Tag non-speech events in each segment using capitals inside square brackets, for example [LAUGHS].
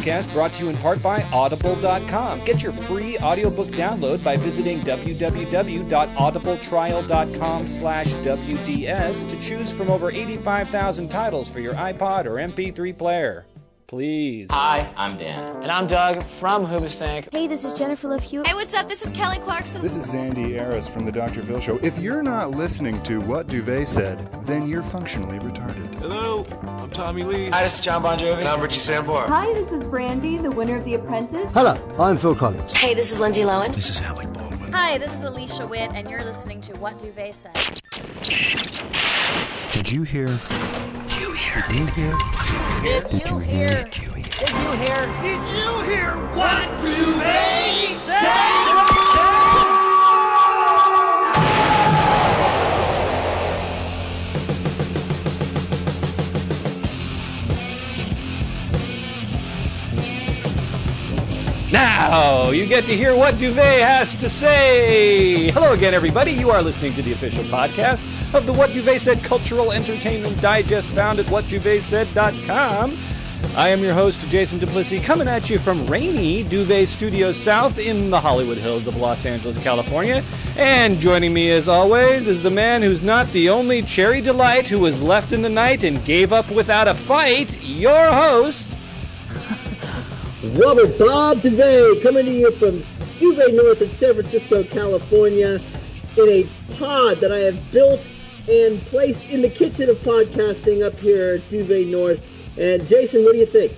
podcast brought to you in part by Audible.com. Get your free audiobook download by visiting www.audibletrial.com slash WDS to choose from over 85,000 titles for your iPod or MP3 player. Please. Hi, I'm Dan. And I'm Doug from Hoobastank. Hey, this is Jennifer Love Hewitt. Hey, what's up? This is Kelly Clarkson. This is Zandy Aris from The Dr. Phil Show. If you're not listening to what Duvet said, then you're functionally retarded. Hello, I'm Tommy Lee. Hi, this is John Bon Jovi. And I'm Richie Sambora. Hi, this is Brandy, the winner of The Apprentice. Hello, I'm Phil Collins. Hey, this is Lindsay Lohan. This is Alec Baldwin. Hi, this is Alicia Witt, and you're listening to What Duvet Said. Did you hear? Did you hear? Did you hear? Did you hear? Did you hear? Did you hear what Duvet said? Now you get to hear what Duvet has to say. Hello again, everybody. You are listening to the official podcast of the What Duvet Said Cultural Entertainment Digest, found at whatduvetsaid.com. I am your host, Jason Duplessis, coming at you from rainy Duvet Studios South in the Hollywood Hills of Los Angeles, California. And joining me, as always, is the man who's not the only cherry delight who was left in the night and gave up without a fight, your host, Robert Bob DeVay coming to you from Duvet North in San Francisco, California, in a pod that I have built and placed in the kitchen of podcasting up here at Duvet North. And Jason, what do you think?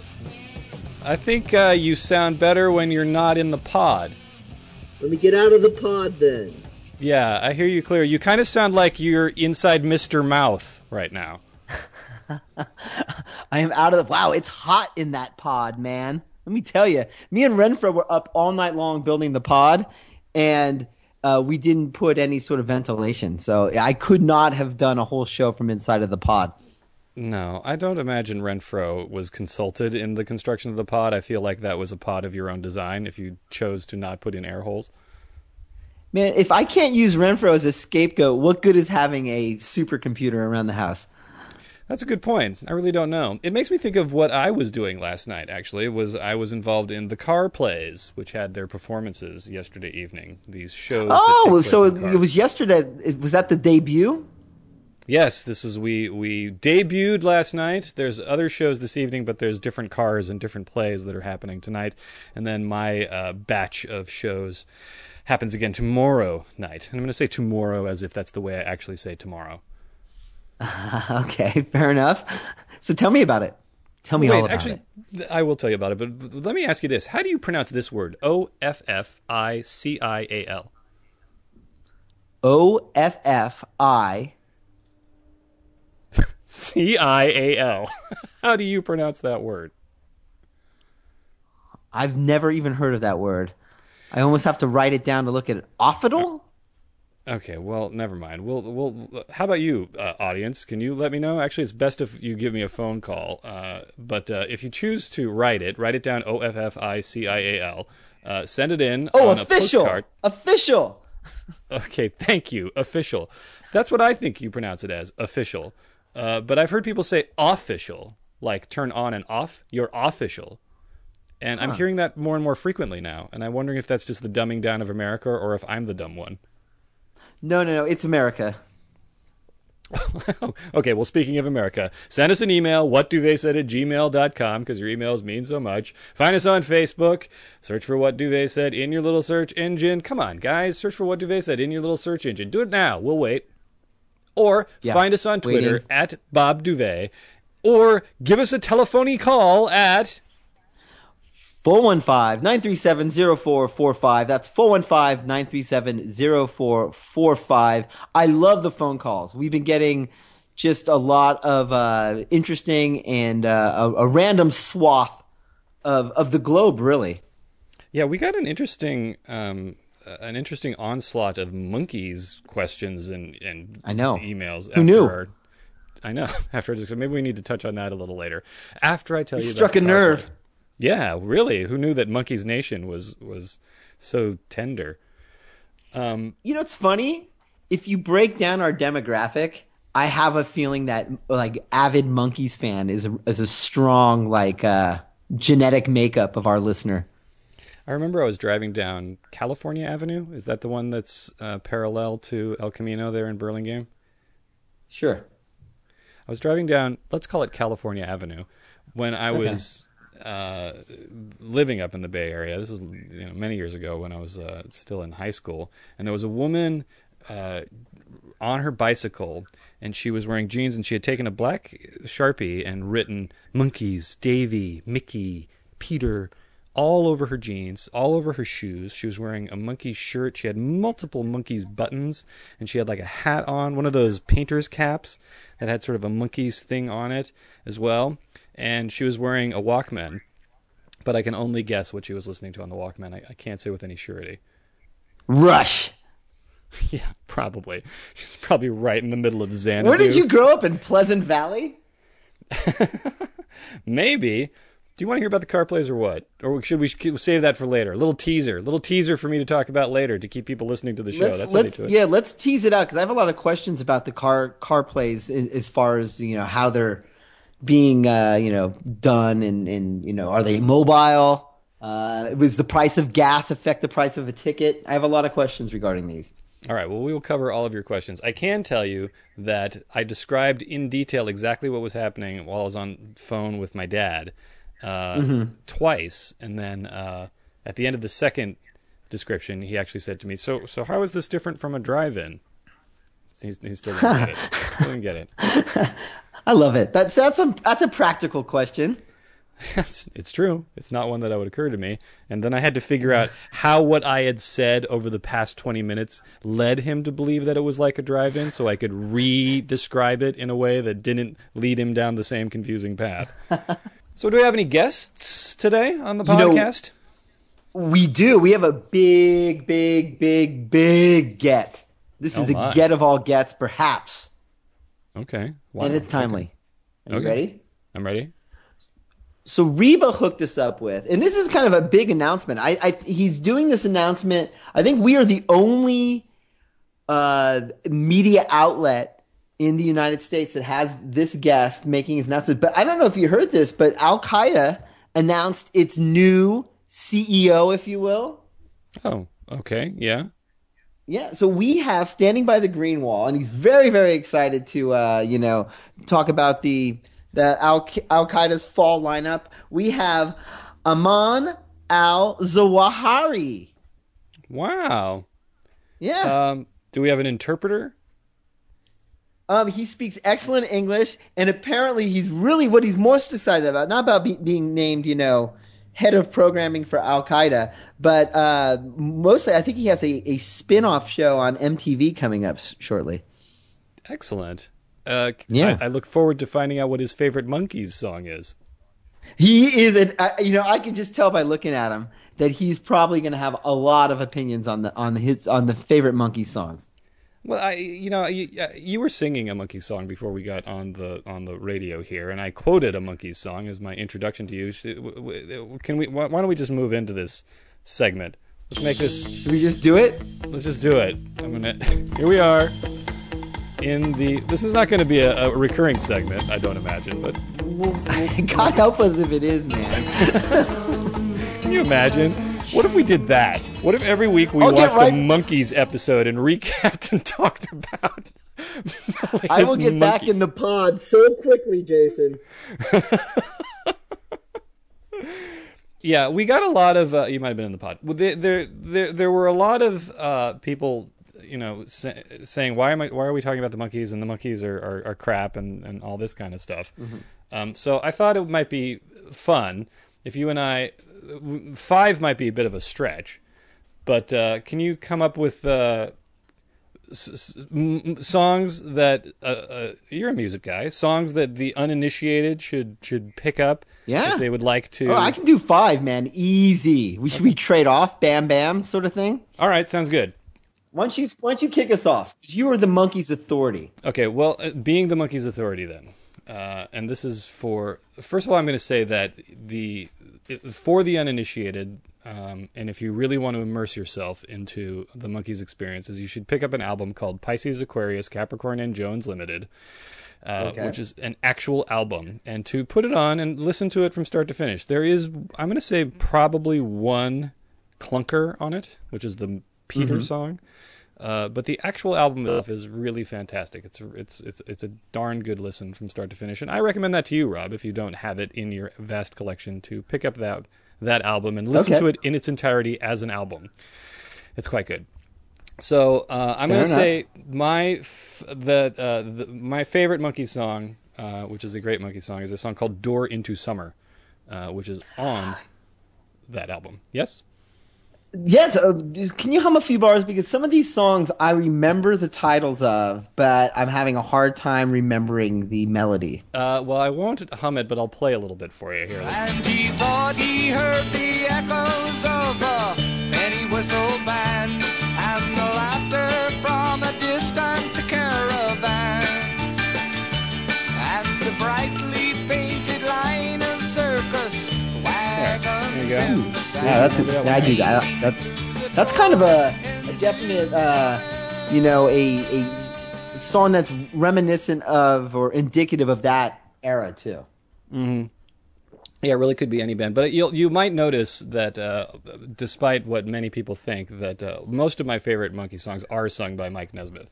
I think uh, you sound better when you're not in the pod. Let me get out of the pod then. Yeah, I hear you clear. You kind of sound like you're inside Mr. Mouth right now. [LAUGHS] I am out of the. Wow, it's hot in that pod, man. Let me tell you, me and Renfro were up all night long building the pod, and uh, we didn't put any sort of ventilation. So I could not have done a whole show from inside of the pod. No, I don't imagine Renfro was consulted in the construction of the pod. I feel like that was a pod of your own design if you chose to not put in air holes. Man, if I can't use Renfro as a scapegoat, what good is having a supercomputer around the house? That's a good point. I really don't know. It makes me think of what I was doing last night. Actually, was I was involved in the Car Plays, which had their performances yesterday evening. These shows. Oh, so it was yesterday. Was that the debut? Yes, this is we we debuted last night. There's other shows this evening, but there's different cars and different plays that are happening tonight. And then my uh, batch of shows happens again tomorrow night. And I'm going to say tomorrow as if that's the way I actually say tomorrow. Uh, [LAUGHS] okay, fair enough. So tell me about it. Tell me Wait, all about actually, it. I will tell you about it, but let me ask you this: How do you pronounce this word? O F F I C I A L. O F F I C I A L. [LAUGHS] How do you pronounce that word? I've never even heard of that word. I almost have to write it down to look at it. Offidal? Okay, well, never mind. We'll, we'll. How about you, uh, audience? Can you let me know? Actually, it's best if you give me a phone call. Uh, but uh, if you choose to write it, write it down. O F F I C I A L. Uh, send it in. Oh, on official. A postcard. Official. [LAUGHS] Okay, thank you. Official. That's what I think you pronounce it as. Official. Uh, but I've heard people say official, like turn on and off. You're official. And huh. I'm hearing that more and more frequently now. And I'm wondering if that's just the dumbing down of America or if I'm the dumb one. No, no, no. It's America. [LAUGHS] okay, well, speaking of America, send us an email, whatduvetsaid at gmail.com, because your emails mean so much. Find us on Facebook. Search for What Duvet Said in your little search engine. Come on, guys. Search for What Duvet Said in your little search engine. Do it now. We'll wait. Or yeah, find us on Twitter waiting. at Bob Duvet. Or give us a telephony call at 415-937-0445. That's 415-937-0445. I love the phone calls. We've been getting just a lot of uh, interesting and uh, a, a, random swath of of the globe, really. Yeah, we got an interesting um, an interesting onslaught of Monkees questions and and I know emails. Who knew? Our, I know. [LAUGHS] After maybe we need to touch on that a little later. After I tell you, you, struck a nerve. Play. Yeah, really. Who knew that Monkees Nation was was so tender? Um, you know, it's funny. If you break down our demographic, I have a feeling that like avid Monkees fan is a, is a strong like uh, genetic makeup of our listener. I remember I was driving down California Avenue. Is that the one that's uh, parallel to El Camino there in Burlingame? Sure. I was driving down, let's call it California Avenue, when I Okay. was uh, living up in the Bay Area. This was you know, many years ago when I was uh, still in high school, and there was a woman uh, on her bicycle, and she was wearing jeans, and she had taken a black sharpie and written "Monkees," "Davy," "Mickey," "Peter." All over her jeans, all over her shoes. She was wearing a monkey shirt. She had multiple Monkees buttons, and she had like a hat on, one of those painter's caps that had sort of a monkey's thing on it as well. And she was wearing a Walkman, but I can only guess what she was listening to on the Walkman. I, I can't say with any surety. Rush. [LAUGHS] yeah, probably. She's probably right in the middle of Xanadu. Where did you grow up in Pleasant Valley? [LAUGHS] Maybe. Do you want to hear about the car plays or what? Or should we save that for later? A little teaser, little teaser for me to talk about later to keep people listening to the show. Let's, That's let's do it. yeah, let's tease it out because I have a lot of questions about the car car plays as far as you know how they're being uh, you know done and and you know are they mobile? Uh, does the price of gas affect the price of a ticket? I have a lot of questions regarding these. All right. Well, we will cover all of your questions. I can tell you that I described in detail exactly what was happening while I was on phone with my dad uh, Mhm. twice, and then uh, at the end of the second description, he actually said to me, "So, so how is this different from a drive-in?" He's, he still didn't get it. [LAUGHS] Still didn't get it. [LAUGHS] I love it. That's that's a that's a practical question. [LAUGHS] It's, it's true. It's not one that would occur to me. And then I had to figure out how what I had said over the past 20 minutes led him to believe that it was like a drive in so I could re describe it in a way that didn't lead him down the same confusing path. So, do we have any guests today on the You know- podcast? We do. We have a big, big, big, big get. This is Oh, my. a get of all gets, perhaps, okay. Wow. and it's timely. Are you Okay. ready? I'm ready. So Reba hooked us up with, and this is kind of a big announcement. I, I he's doing this announcement. I think we are the only uh, media outlet in the United States that has this guest making his announcement. But I don't know if you heard this, but Al Qaeda announced its new CEO, if you will. Oh, okay. Yeah. Yeah, so we have standing by the green wall, and he's very, very excited to, uh, you know, talk about the the Al Qaeda's fall lineup. We have Ayman Al Zawahiri. Wow. Yeah, Um, do we have an interpreter? Um, he speaks excellent English, and apparently he's really what he's most excited about. Not about be- being named, you know, head of programming for Al Qaeda, but uh, mostly I think he has a, a spin off show on MTV coming up s- shortly. Excellent. Uh, Yeah. I, I look forward to finding out what his favorite Monkees song is. He is an, I- you know, I can just tell by looking at him that he's probably going to have a lot of opinions on the on the his on the favorite monkey songs. Well, I, you know, you, uh, you were singing a monkey song before we got on the on the radio here, and I quoted a monkey song as my introduction to you. Should- w- w- Can we? Why why don't we just move into this segment? Let's make this. Should we just do it? Let's just do it. I'm gonna. [LAUGHS] Here we are. In the. This is not going to be a, a recurring segment, I don't imagine. But [LAUGHS] God help us if it is, man. [LAUGHS] can you imagine? What if we did that? What if every week we I'll watched right- a Monkees episode and recapped [LAUGHS] and talked about? I will get back in the pod so quickly, Jason. Yeah, we got a lot of. Uh, you might have been in the pod. Well, there, there, there, there were a lot of uh, people, you know, sa- saying, "Why am I? Why are we talking about the Monkees? And the Monkees are, are, are crap, and, and all this kind of stuff." Um, so I thought it might be fun if you and I, five might be a bit of a stretch, but uh, can you come up with uh, s- s- songs that uh, uh, you're a music guy? Songs that the uninitiated should should pick up Yeah. if they would like to. Oh, I can do five, man. Easy. We should we trade off, bam, bam, sort of thing. All right, sounds good. Why don't you Why don't you kick us off? You are the Monkees authority. Okay, well, uh, being the Monkees authority, then, uh, and this is for first of all, I'm going to say that the for the uninitiated, um, and if you really want to immerse yourself into the Monkees experiences, you should pick up an album called Pisces, Aquarius, Capricorn, and Jones Limited. uh, Okay. which is an actual album, and to put it on and listen to it from start to finish. There is, I'm going to say, probably one clunker on it, which is the Peter Mhm. song. Uh, but the actual album itself is really fantastic. It's it's it's it's a darn good listen from start to finish, and I recommend that to you, Rob, if you don't have it in your vast collection, to pick up that that album and listen Okay. to it in its entirety as an album. It's quite good. So uh, I'm going to say my f- the, uh, the my favorite monkey song, uh, which is a great monkey song, is a song called "Door into Summer," uh, which is on that album. Yes. Yes, uh, can you hum a few bars? Because some of these songs I remember the titles of, but I'm having a hard time remembering the melody. Uh, well, I won't hum it, but I'll play a little bit for you here. And he thought he heard the echoes of a penny whistle band and the laughter from a distant caravan. And the brightly painted line of circus wagons There you go. Yeah, that's a, I do that. that. That's kind of a, a definite, uh, you know, a a song that's reminiscent of or indicative of that era too. hmm Yeah, it really could be any band. But you'll, you might notice that, uh, despite what many people think, that uh, most of my favorite monkey songs are sung by Mike Nesmith.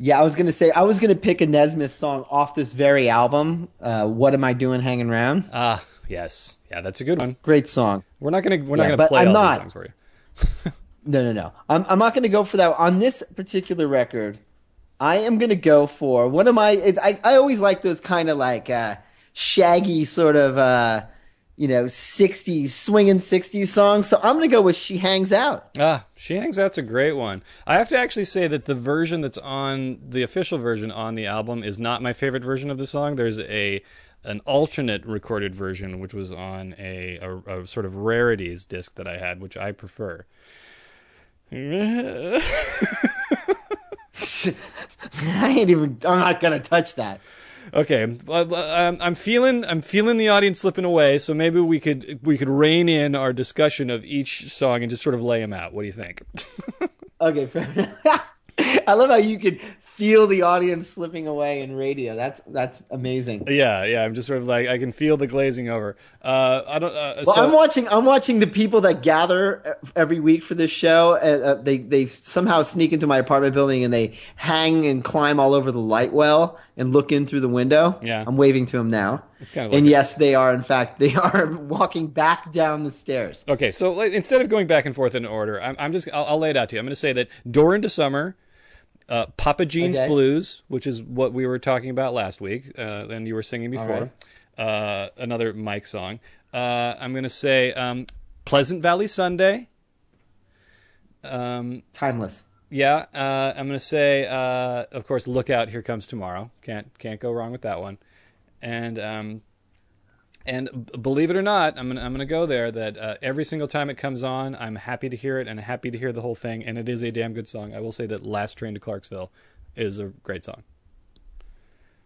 Yeah, I was gonna say I was gonna pick a Nesmith song off this very album. Uh, what am I doing hanging around? Ah, yes, yeah, that's a good one. Great song. We're not gonna we're Yeah, not gonna play I'm all not. these songs for you. [LAUGHS] No, no, no. I'm I'm not gonna go for that on this particular record. I am gonna go for one of my. It, I I always like those kind of like uh, shaggy sort of uh, you know '60s swinging '60s songs. So I'm gonna go with "She Hangs Out." Ah, She Hangs Out's a great one. I have to actually say that the version that's on the official version on the album is not my favorite version of the song. There's a an alternate recorded version which was on a, a, a sort of rarities disc that I had, which I prefer. [LAUGHS] I ain't even. I'm not gonna touch that. Okay, well, I'm, I'm feeling I'm feeling the audience slipping away, so maybe we could we could rein in our discussion of each song and just sort of lay them out. What do you think? [LAUGHS] Okay, fair enough. [LAUGHS] I love how you could feel the audience slipping away in radio. That's that's amazing. Yeah, yeah. I'm just sort of like I can feel the glazing over. Uh, I don't. Uh, Well, so, I'm watching. I'm watching the people that gather every week for this show. And, uh, they they somehow sneak into my apartment building and they hang and climb all over the light well and look in through the window. Yeah. I'm waving to them now. It's kind of and yes, they are. In fact, they [LAUGHS] are walking back down the stairs. Okay, so like, instead of going back and forth in order, I'm, I'm just I'll, I'll lay it out to you. I'm going to say that "Door into Summer," uh, "Papa Gene's Okay. Blues," which is what we were talking about last week, uh, and you were singing before, uh, another Mike song. Uh, I'm going to say um, "Pleasant Valley Sunday." Um, Timeless. yeah, uh, I'm going to say, uh, of course, "Look Out, Here Comes Tomorrow." Can't can't go wrong with that one. And um, and believe it or not, I'm gonna I'm gonna go there. That uh, every single time it comes on, I'm happy to hear it and happy to hear the whole thing. And it is a damn good song. I will say that "Last Train to Clarksville" is a great song.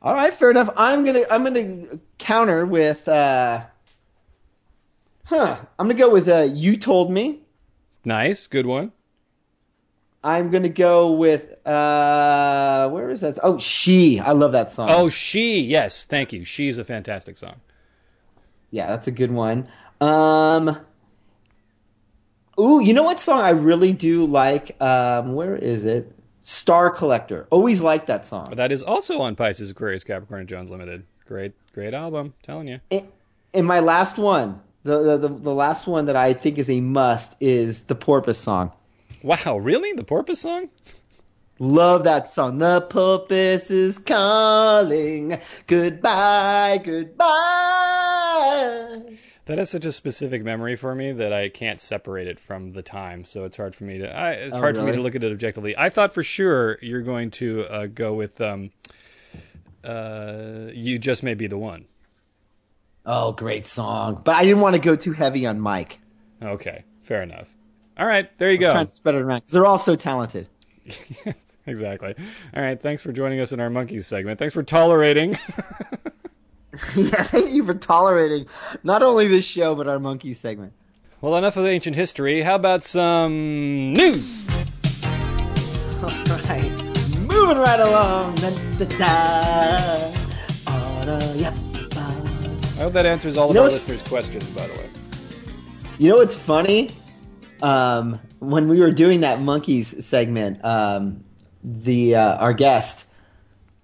All right, fair enough. I'm gonna I'm gonna counter with. uh Huh. I'm gonna go with uh, "You Told Me." Nice, good one. I'm gonna go with uh where is that? Oh, she. I love that song. Oh, she. Yes, thank you. She's a fantastic song. Yeah, that's a good one. Um, ooh, you know what song I really do like? Um, where is it? Star Collector. Always like that song. But that is also on Pisces, Aquarius, Capricorn, and Jones Limited. Great, great album. Telling you. And, and my last one, the the the last one that I think is a must is the Porpoise song. Wow, really? The Porpoise song? Love that song. The porpoise is calling. Goodbye, goodbye. [LAUGHS] That has such a specific memory for me that I can't separate it from the time. So it's hard for me to. I, it's Oh, hard for me to look at it objectively. I thought for sure you're going to uh, go with um, uh, "You Just May Be the One." Oh, great song. But I didn't want to go too heavy on Mike. Okay, fair enough. All right, there you go. Trying to spread it around they're all so talented. [LAUGHS] exactly. All right, thanks for joining us in our Monkees segment. Thanks for tolerating. [LAUGHS] [LAUGHS] yeah, thank you for tolerating not only this show but our monkey segment. well, enough of ancient history. How about some news? All right, moving right along. Da, da, da. Yep. I hope that answers all You of our listeners' questions, by the way. You know what's funny? Um, when we were doing that Monkees segment, um, the uh, our guest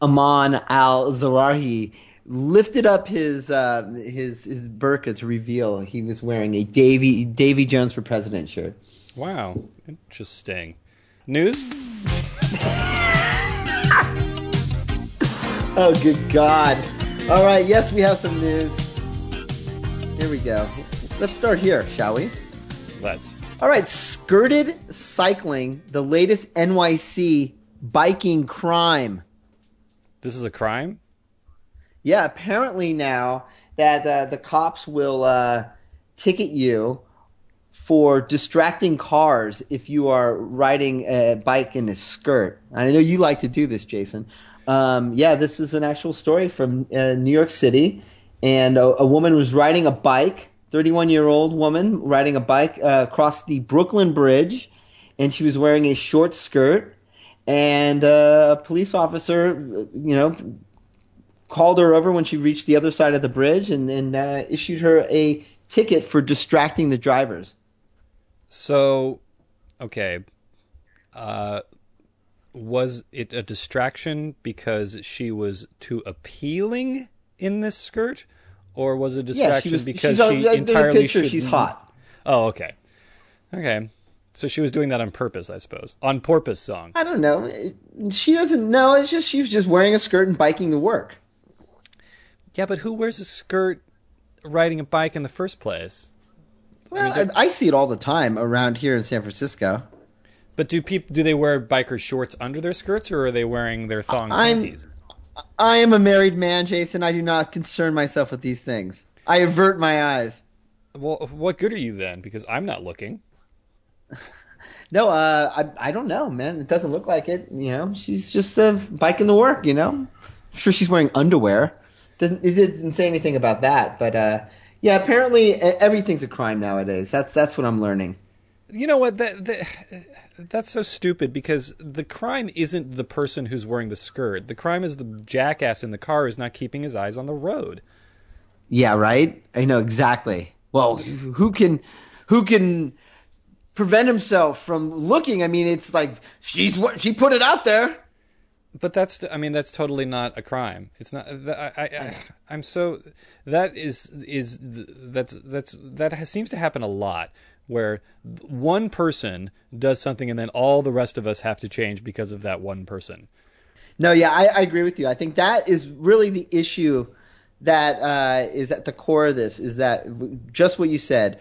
Aman Al Zarahi lifted up his uh, his his burqa to reveal he was wearing a Davy Davy Jones for President shirt. Wow, interesting. News? [LAUGHS] Oh, good God! All right, yes, we have some news. Here we go. Let's start here, shall we? Let's. All right, skirted cycling, the latest NYC biking crime. This is a crime? Yeah, apparently now that uh, the cops will uh, ticket you for distracting cars if you are riding a bike in a skirt. I know you like to do this, Jason. Um, yeah, this is an actual story from uh, New York City, and a, a woman was riding a bike. 31 year old woman riding a bike uh, across the Brooklyn Bridge, and she was wearing a short skirt. And uh, a police officer, you know, called her over when she reached the other side of the bridge and, and uh, issued her a ticket for distracting the drivers. So, okay. Uh, was it a distraction because she was too appealing in this skirt? Or was it a distraction was- because she's she a entirely picture, should- she's hot. Oh, okay. Okay. So she was doing that on purpose, I suppose. On porpoise song. I don't know. She doesn't know. It's just she was just wearing a skirt and biking to work. Yeah, but who wears a skirt riding a bike in the first place? Well, I, I see it all the time around here in San Francisco. But do people do they wear biker shorts under their skirts, or are they wearing their thong I'm- panties? I am a married man, Jason. I do not concern myself with these things. I avert my eyes. Well, what good are you then? Because I'm not looking. [LAUGHS] No, uh, I I don't know, man. It doesn't look like it. You know, she's just uh, biking to work. You know, I'm sure she's wearing underwear. Doesn't it didn't say anything about that, but uh, yeah, apparently everything's a crime nowadays. That's that's what I'm learning. You know what? That, that that's so stupid because the crime isn't the person who's wearing the skirt. The crime is the jackass in the car who's not keeping his eyes on the road. Yeah, right. I know exactly. Well, who can who can prevent himself from looking? I mean, it's like she's what she put it out there. But that's I mean that's totally not a crime. It's not. I, I, I I'm so that is is that's that's that has, seems to happen a lot where one person does something and then all the rest of us have to change because of that one person. No, yeah, I, I agree with you. I think that is really the issue that uh, is at the core of this. Is that just what you said?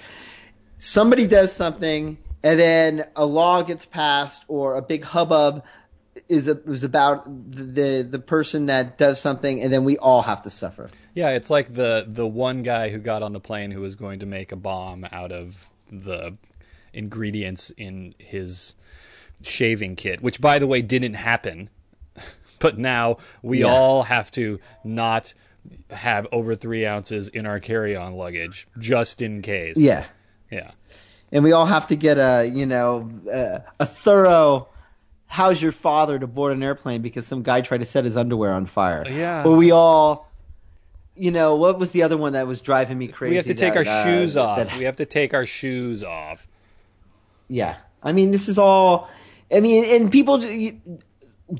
Somebody does something, and then a law gets passed, or a big hubbub is a, is about the the person that does something, and then we all have to suffer. Yeah, it's like the the one guy who got on the plane who was going to make a bomb out of the ingredients in his shaving kit, which by the way didn't happen. [LAUGHS] But now we Yeah. all have to not have over three ounces in our carry-on luggage just in case. Yeah, yeah. and we all have to get a you know uh, a thorough. How's your father to board an airplane because some guy tried to set his underwear on fire? Yeah. Or we all, you know, what was the other one that was driving me crazy? We have to take that, our uh, shoes off. that- we have to take our shoes off. yeah, I mean, this is all. I mean, and people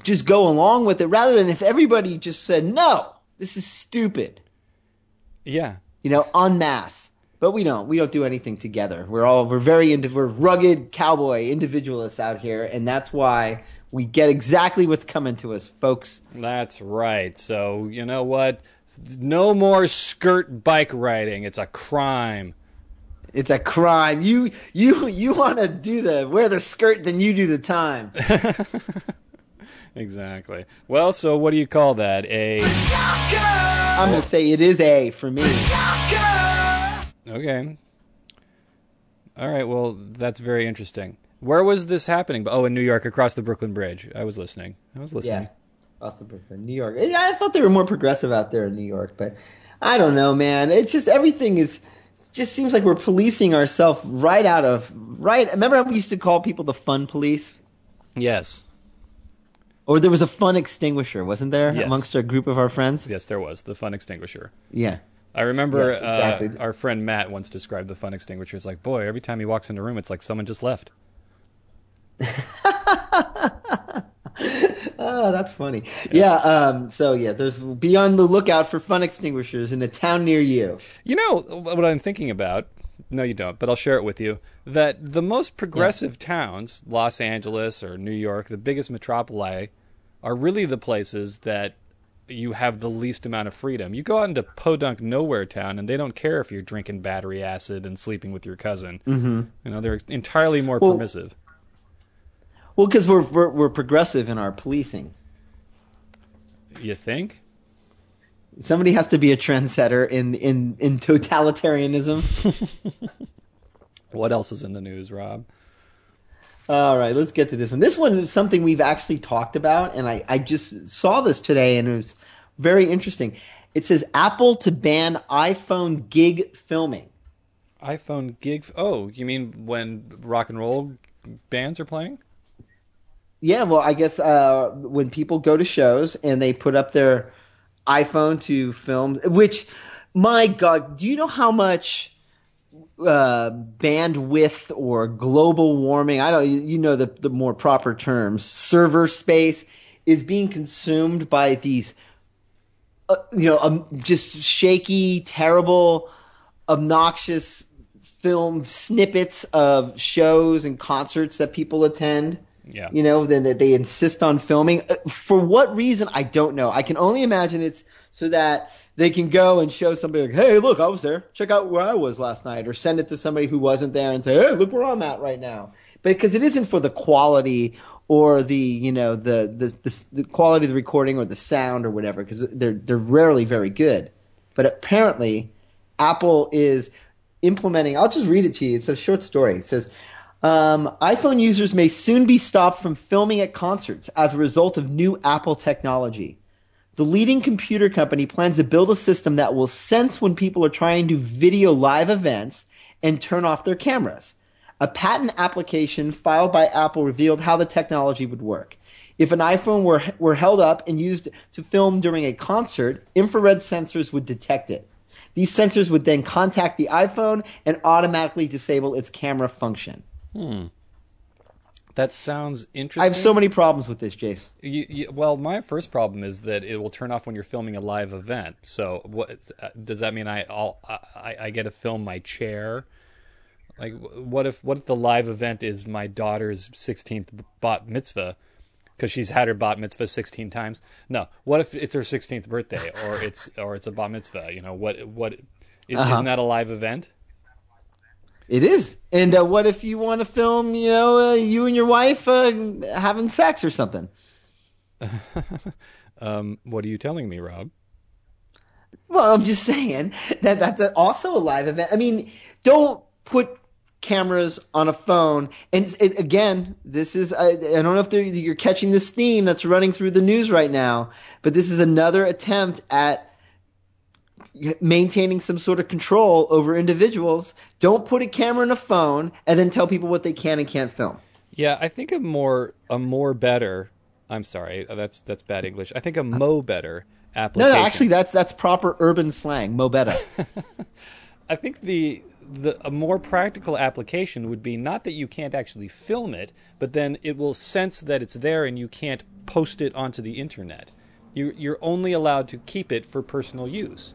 just go along with it rather than if everybody just said no, this is stupid. Yeah. You know, en masse. But we don't. We don't do anything together. We're all we're very into we're rugged cowboy individualists out here, and that's why we get exactly what's coming to us, folks. That's right. So, you know what? No more skirt bike riding. It's a crime. It's a crime. You you you want to do the wear the skirt, then you do the time. [LAUGHS] Exactly. Well, so what do you call that? A I'm gonna say it is a for me. Okay. All right. Well, that's very interesting. Where was this happening? Oh, in New York, across the Brooklyn Bridge. I was listening. I was listening. Yeah, Boston, Brooklyn, New York. I thought they were more progressive out there in New York, but I don't know, man. It's just everything is just seems like we're policing ourselves right out of right. Remember how we used to call people the fun police? Yes. Or there was a fun extinguisher, wasn't there, Yes. amongst a group of our friends? Yes, there was the fun extinguisher. Yeah. I remember Yes, exactly. uh, our friend Matt once described the fun extinguisher as like, boy, every time he walks in a room, it's like someone just left. Oh, [LAUGHS] that's funny. Yeah. um, so yeah, there's be on the lookout for fun extinguishers in the town near you. You know what I'm thinking about? No, you don't, but I'll share it with you. That the most progressive towns, Los Angeles or New York, the biggest metropoli, are really the places that you have the least amount of freedom. You go out into podunk nowhere town, and they don't care if you're drinking battery acid and sleeping with your cousin. Mm-hmm. You know, they're entirely more Well- permissive. Well, because we're, we're we're progressive in our policing. You think? Somebody has to be a trendsetter in in in totalitarianism. [LAUGHS] What else is in the news, Rob? All right, let's get to this one. This one is something we've actually talked about, and I, I just saw this today, and it was very interesting. It says Apple to ban iPhone gig filming. iPhone gig. Oh, you mean when rock and roll bands are playing? Yeah, well, I guess uh, when people go to shows and they put up their iPhone to film, which, my God, do you know how much uh, bandwidth or global warming? I don't, you know the the more proper terms. Server space is being consumed by these, uh, you know, um, just shaky, terrible, obnoxious film snippets of shows and concerts that people attend. Yeah. You know, then that they insist on filming. Uh, For what reason, I don't know. I can only imagine it's so that they can go and show somebody like, hey, look, I was there. Check out where I was last night. Or send it to somebody who wasn't there and say, hey, look where I'm at right now. Because it isn't for the quality or the, you know, the, the, the, the quality of the recording or the sound or whatever, because they're, they're rarely very good. But apparently, Apple is implementing. I'll just read it to you. It's a short story. It says, um, iPhone users may soon be stopped from filming at concerts as a result of new Apple technology. The leading computer company plans to build a system that will sense when people are trying to video live events and turn off their cameras. A patent application filed by Apple revealed how the technology would work. If an iPhone were, were held up and used to film during a concert, infrared sensors would detect it. These sensors would then contact the iPhone and automatically disable its camera function. Hmm. That sounds interesting. I have so many problems with this, Jace. You, you, well, my first problem is that it will turn off when you're filming a live event. So, what uh, does that mean? I I'll, I I get to film my chair. Like, what if what if the live event is my daughter's 16th bat mitzvah? Because she's had her bat mitzvah 16 times. No, what if it's her 16th birthday, or it's or it's a bat mitzvah? You know what what is, Uh-huh. isn't that a live event? It is. And uh, what if you want to film, you know, uh, you and your wife uh, having sex or something? [LAUGHS] Um, what are you telling me, Rob? Well, I'm just saying that that's also a live event. I mean, don't put cameras on a phone. And it, again, this is, I, I don't know if you're catching this theme that's running through the news right now, but this is another attempt at maintaining some sort of control over individuals. Don't put a camera in a phone and then tell people what they can and can't film. Yeah, I think a more a more better. I'm sorry, uh, that's that's bad English. I think a mo better application. no, no, actually, that's that's proper urban slang. Mo better. [LAUGHS] I think the the a more practical application would be not that you can't actually film it, but then it will sense that it's there and you can't post it onto the internet. You you're only allowed to keep it for personal use.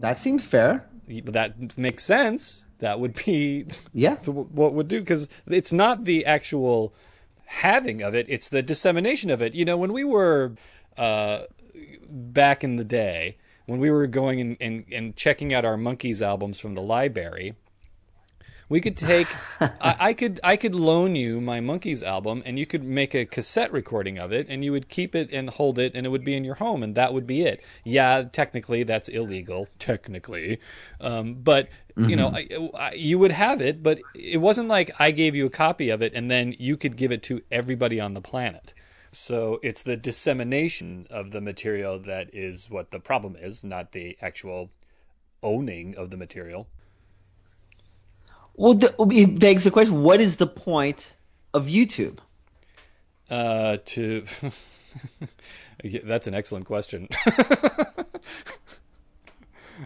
That seems fair. That makes sense. That would be Yeah. [LAUGHS] the- what would do because it's not the actual having of it; it's the dissemination of it. You know, when we were uh, back in the day, when we were going and, and, and checking out our Monkees albums from the library, we could take. [LAUGHS] I, I could I could loan you my Monkees album, and you could make a cassette recording of it, and you would keep it and hold it, and it would be in your home, and that would be it. Yeah, technically that's illegal, technically, um, but you know I, I, you would have it, but it wasn't like I gave you a copy of it, and then you could give it to everybody on the planet. So it's the dissemination of the material that is what the problem is, not the actual owning of the material. Well, the, it begs the question: What is the point of YouTube? Uh, to [LAUGHS] that's an excellent question. [LAUGHS]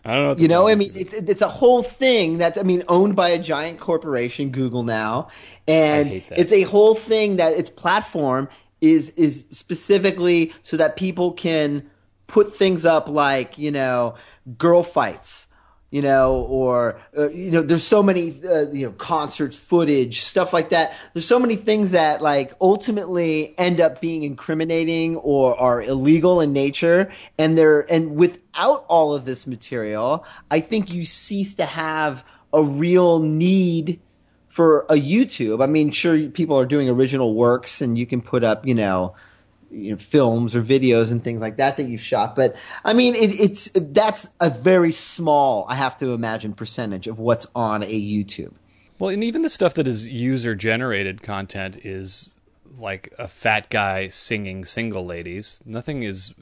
I don't know. You know, I mean, it, it- it's a whole thing that's, I mean, owned by a giant corporation, Google now, and I hate that. it's a whole thing that its platform is is specifically so that people can put things up like you know girl fights, you know, or uh, you know, there's so many uh, you know concerts footage, stuff like that. There's so many things that like ultimately end up being incriminating or are illegal in nature, and they're and without all of this material, I think you cease to have a real need for a YouTube. I mean, sure, people are doing original works, and you can put up, you know, you know, films or videos and things like that that you've shot. But I mean, it, it's that's a very small, I have to imagine, percentage of what's on a YouTube. Well, and even the stuff that is user generated content is like a fat guy singing single ladies. Nothing is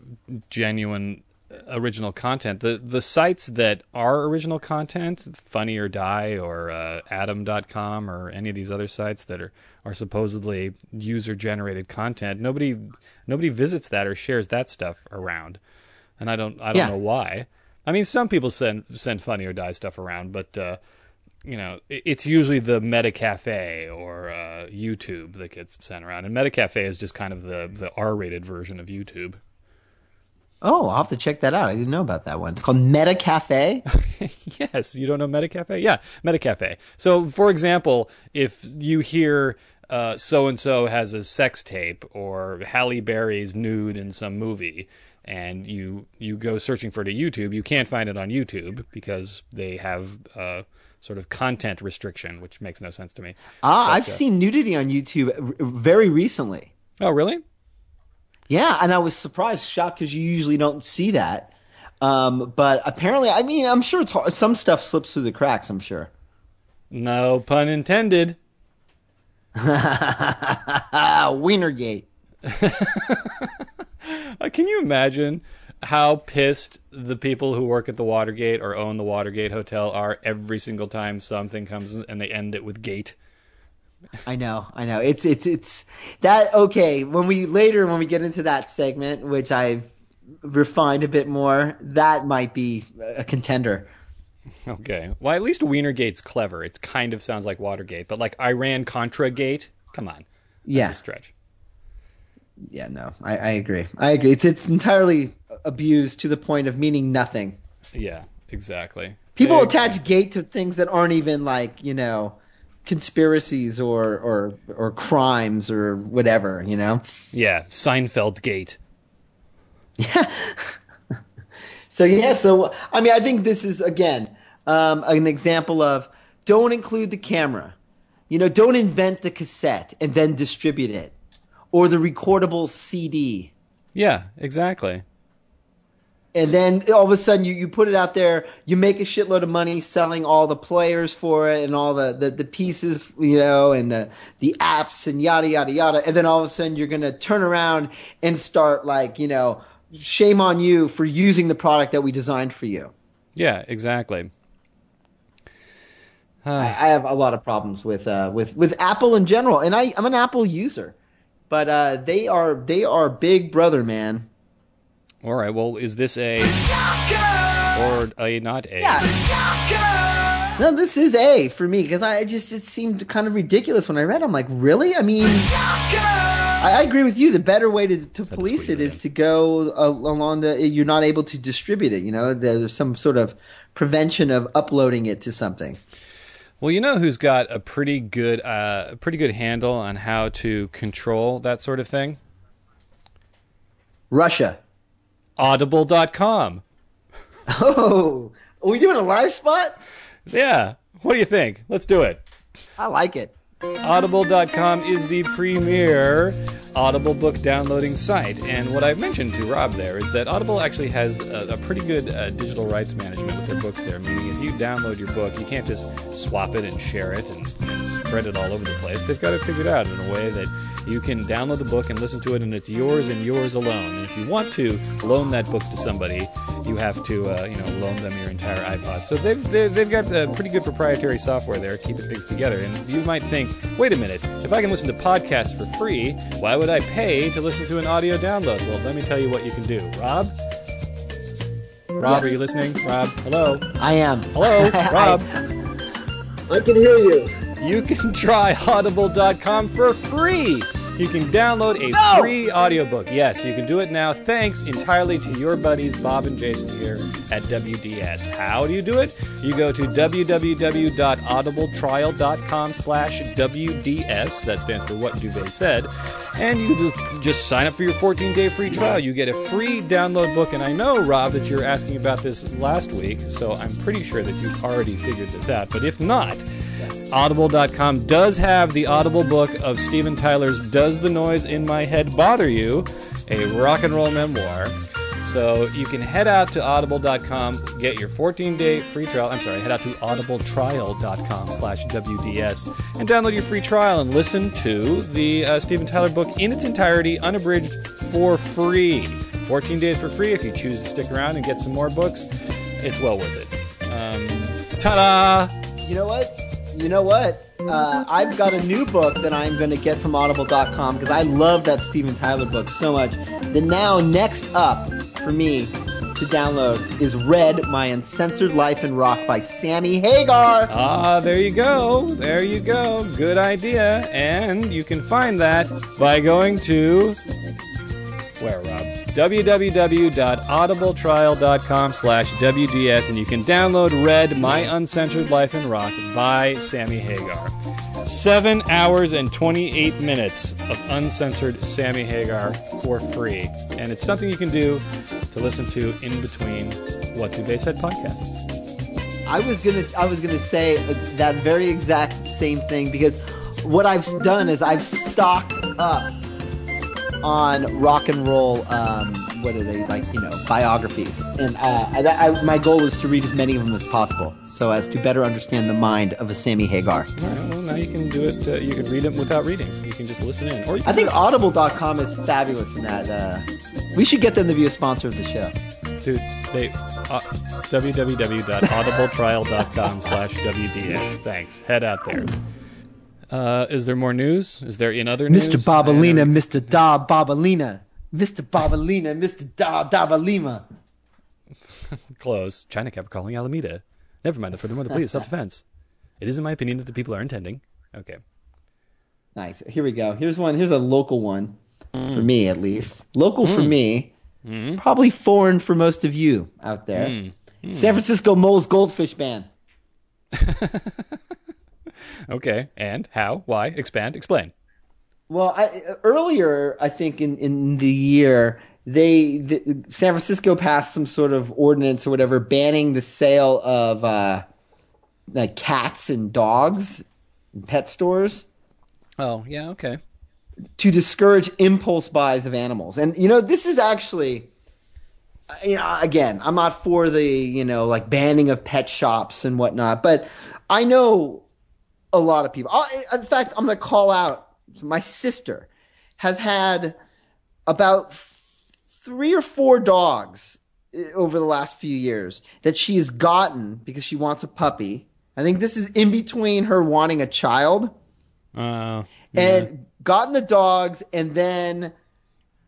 genuine original content. The the sites that are original content, Funny or Die or uh, Atom.com or any of these other sites that are, are supposedly user generated content, nobody nobody visits that or shares that stuff around. And I don't I don't Yeah. know why. I mean, some people send send Funny or Die stuff around, but uh, you know, it's usually the Metacafe or uh, YouTube that gets sent around, and Metacafe is just kind of the the R-rated version of YouTube. Oh, I'll have to check that out. I didn't know about that one. It's called Meta Cafe. [LAUGHS] yes, you don't know Metacafe? Yeah, Metacafe. So, for example, if you hear so and so has a sex tape or Halle Berry's nude in some movie, and you you go searching for it on YouTube, you can't find it on YouTube because they have uh, sort of content restriction, which makes no sense to me. Ah, But, I've uh, seen nudity on YouTube r- very recently. Oh, really? Yeah, and I was surprised, shocked because you usually don't see that. Um, but apparently, I mean, I'm sure it's hard. some stuff slips through the cracks. I'm sure. No pun intended. [LAUGHS] Wienergate. [LAUGHS] Uh, can you imagine how pissed the people who work at the Watergate or own the Watergate Hotel are every single time something comes and they end it with gate? I know, I know. It's it's it's that okay. When we later when we get into that segment, which I've refined a bit more, that might be a contender. Okay. Well, at least Wienergate's clever. It kind of sounds like Watergate, but like Iran Contra Gate, come on. That's Yeah. a stretch. Yeah, no, I, I agree. I agree. It's it's entirely abused to the point of meaning nothing. Yeah, exactly. People attach gate to things that aren't even like you know conspiracies or or or crimes or whatever. You know. Yeah, Seinfeld Gate. Yeah. [LAUGHS] So yeah, so I mean, I think this is again um, an example of don't include the camera. You know, don't invent the cassette and then distribute it, or the recordable CD, Yeah, exactly. And then all of a sudden you, you put it out there. You make a shitload of money selling all the players for it and all the, the, the pieces, you know, and the the apps and yada yada yada. And then all of a sudden you're gonna turn around and start like you know, shame on you for using the product that we designed for you. Yeah, exactly. [SIGHS] I, I have a lot of problems with uh, with with Apple in general, and I, I'm an Apple user, but uh, they are they are big brother, man. All right. Well, is this a or a not a? Yeah. No, this is A for me because I just it seemed kind of ridiculous when I read. it. I'm like, really? I mean, I, I agree with you. The better way to, to police it is to go uh, along the. You're not able to distribute it. You know, there's some sort of prevention of uploading it to something. Well, you know who's got a pretty good, uh, a pretty good handle on how to control that sort of thing? Russia. Audible.com. Oh, are we doing a live spot? Yeah. What do you think? Let's do it. I like it. Audible.com is the premier Audible book downloading site. And what I've mentioned to Rob there is that Audible actually has a, a pretty good uh, digital rights management with their books there, meaning if you download your book, you can't just swap it and share it and, and spread it all over the place. They've got it figured out in a way that you can download the book and listen to it, and it's yours and yours alone. And if you want to loan that book to somebody, you have to uh, you know loan them your entire iPod. So they've they've, they've got pretty good proprietary software there, keeping things together. And you might think, wait a minute, if I can listen to podcasts for free, why would I pay to listen to an audio download? Well, let me tell you what you can do. Rob, Rob, Yes. are you listening? Rob, hello, I am. hello, [LAUGHS] Rob. I can hear you. You can [LAUGHS] try audible.com for free. You can download a No! free audiobook. Yes, you can do it now thanks entirely to your buddies Bob and Jason here at WDS. How do you do it? You go to www.audibletrial.com slash WDS. That stands for What Duvet Said. And you just- just sign up for your 14-day free trial. You get a free download book. And I know, Rob, that you were asking about this last week, so I'm pretty sure that you've already figured this out. But if not, Audible.com does have the Audible book of Steven Tyler's Does the Noise in My Head Bother You? A rock and roll memoir. So you can head out to audible.com, get your 14-day free trial. I'm sorry, head out to audibletrial.com slash WDS and download your free trial and listen to the uh, Steven Tyler book in its entirety, unabridged, for free. 14 days for free if you choose to stick around and get some more books. It's well worth it. Um, ta-da! You know what? You know what? Uh, I've got a new book that I'm going to get from Audible.com because I love that Steven Tyler book so much. The now next up for me to download is Red: My Uncensored Life in Rock by Sammy Hagar. Ah, there you go. There you go. Good idea. And you can find that by going to where, Rob? www.audibletrial.com slash WDS and you can download Red My Uncensored Life in Rock by Sammy Hagar. Seven hours and 28 minutes of uncensored Sammy Hagar for free. And it's something you can do to listen to in between What Duvet Said podcasts. I was gonna I was gonna say uh, that very exact same thing because what I've done is I've stocked up on rock and roll. Um, what are they like? You know, biographies, and uh, I, I, my goal is to read as many of them as possible, so as to better understand the mind of a Sammy Hagar. Right, well, now you can do it. Uh, you can read it without reading. You can just listen in. Or I think Audible.com is fabulous in that. Uh, we should get them to be a sponsor of the show. dude, they uh, www.audibletrial.com slash WDS. Thanks. Head out there. Uh, is there more news? Is there in other news? Mr. Babalina, Mr. Da Babalina, Mr. Babalina, Mr. Da Dabalima. [LAUGHS] Close. China kept calling Alameda. Never mind the furthermore, the plea is self-defense. It is in my opinion that the people are intending. Okay. Nice. Here we go. Here's one. Here's a local one for me, at least. Local for hmm. me. Hmm. Probably foreign for most of you out there. Hmm. San Francisco Moles Goldfish Ban. [LAUGHS] Okay. And how? Why? Expand. Explain. Well, I, earlier, I think in, in the year, they the, San Francisco passed some sort of ordinance or whatever banning the sale of uh, like cats and dogs in pet stores. Oh, yeah. Okay. to discourage impulse buys of animals. And you know, this is actually you know, again, I'm not for the, you know, like banning of pet shops and whatnot, but I know a lot of people. I, in fact, I'm going to call out my sister has had about three or four dogs uh, over the last few years that she has gotten because she wants a puppy. I think this is in between her wanting a child Uh, and gotten the dogs and then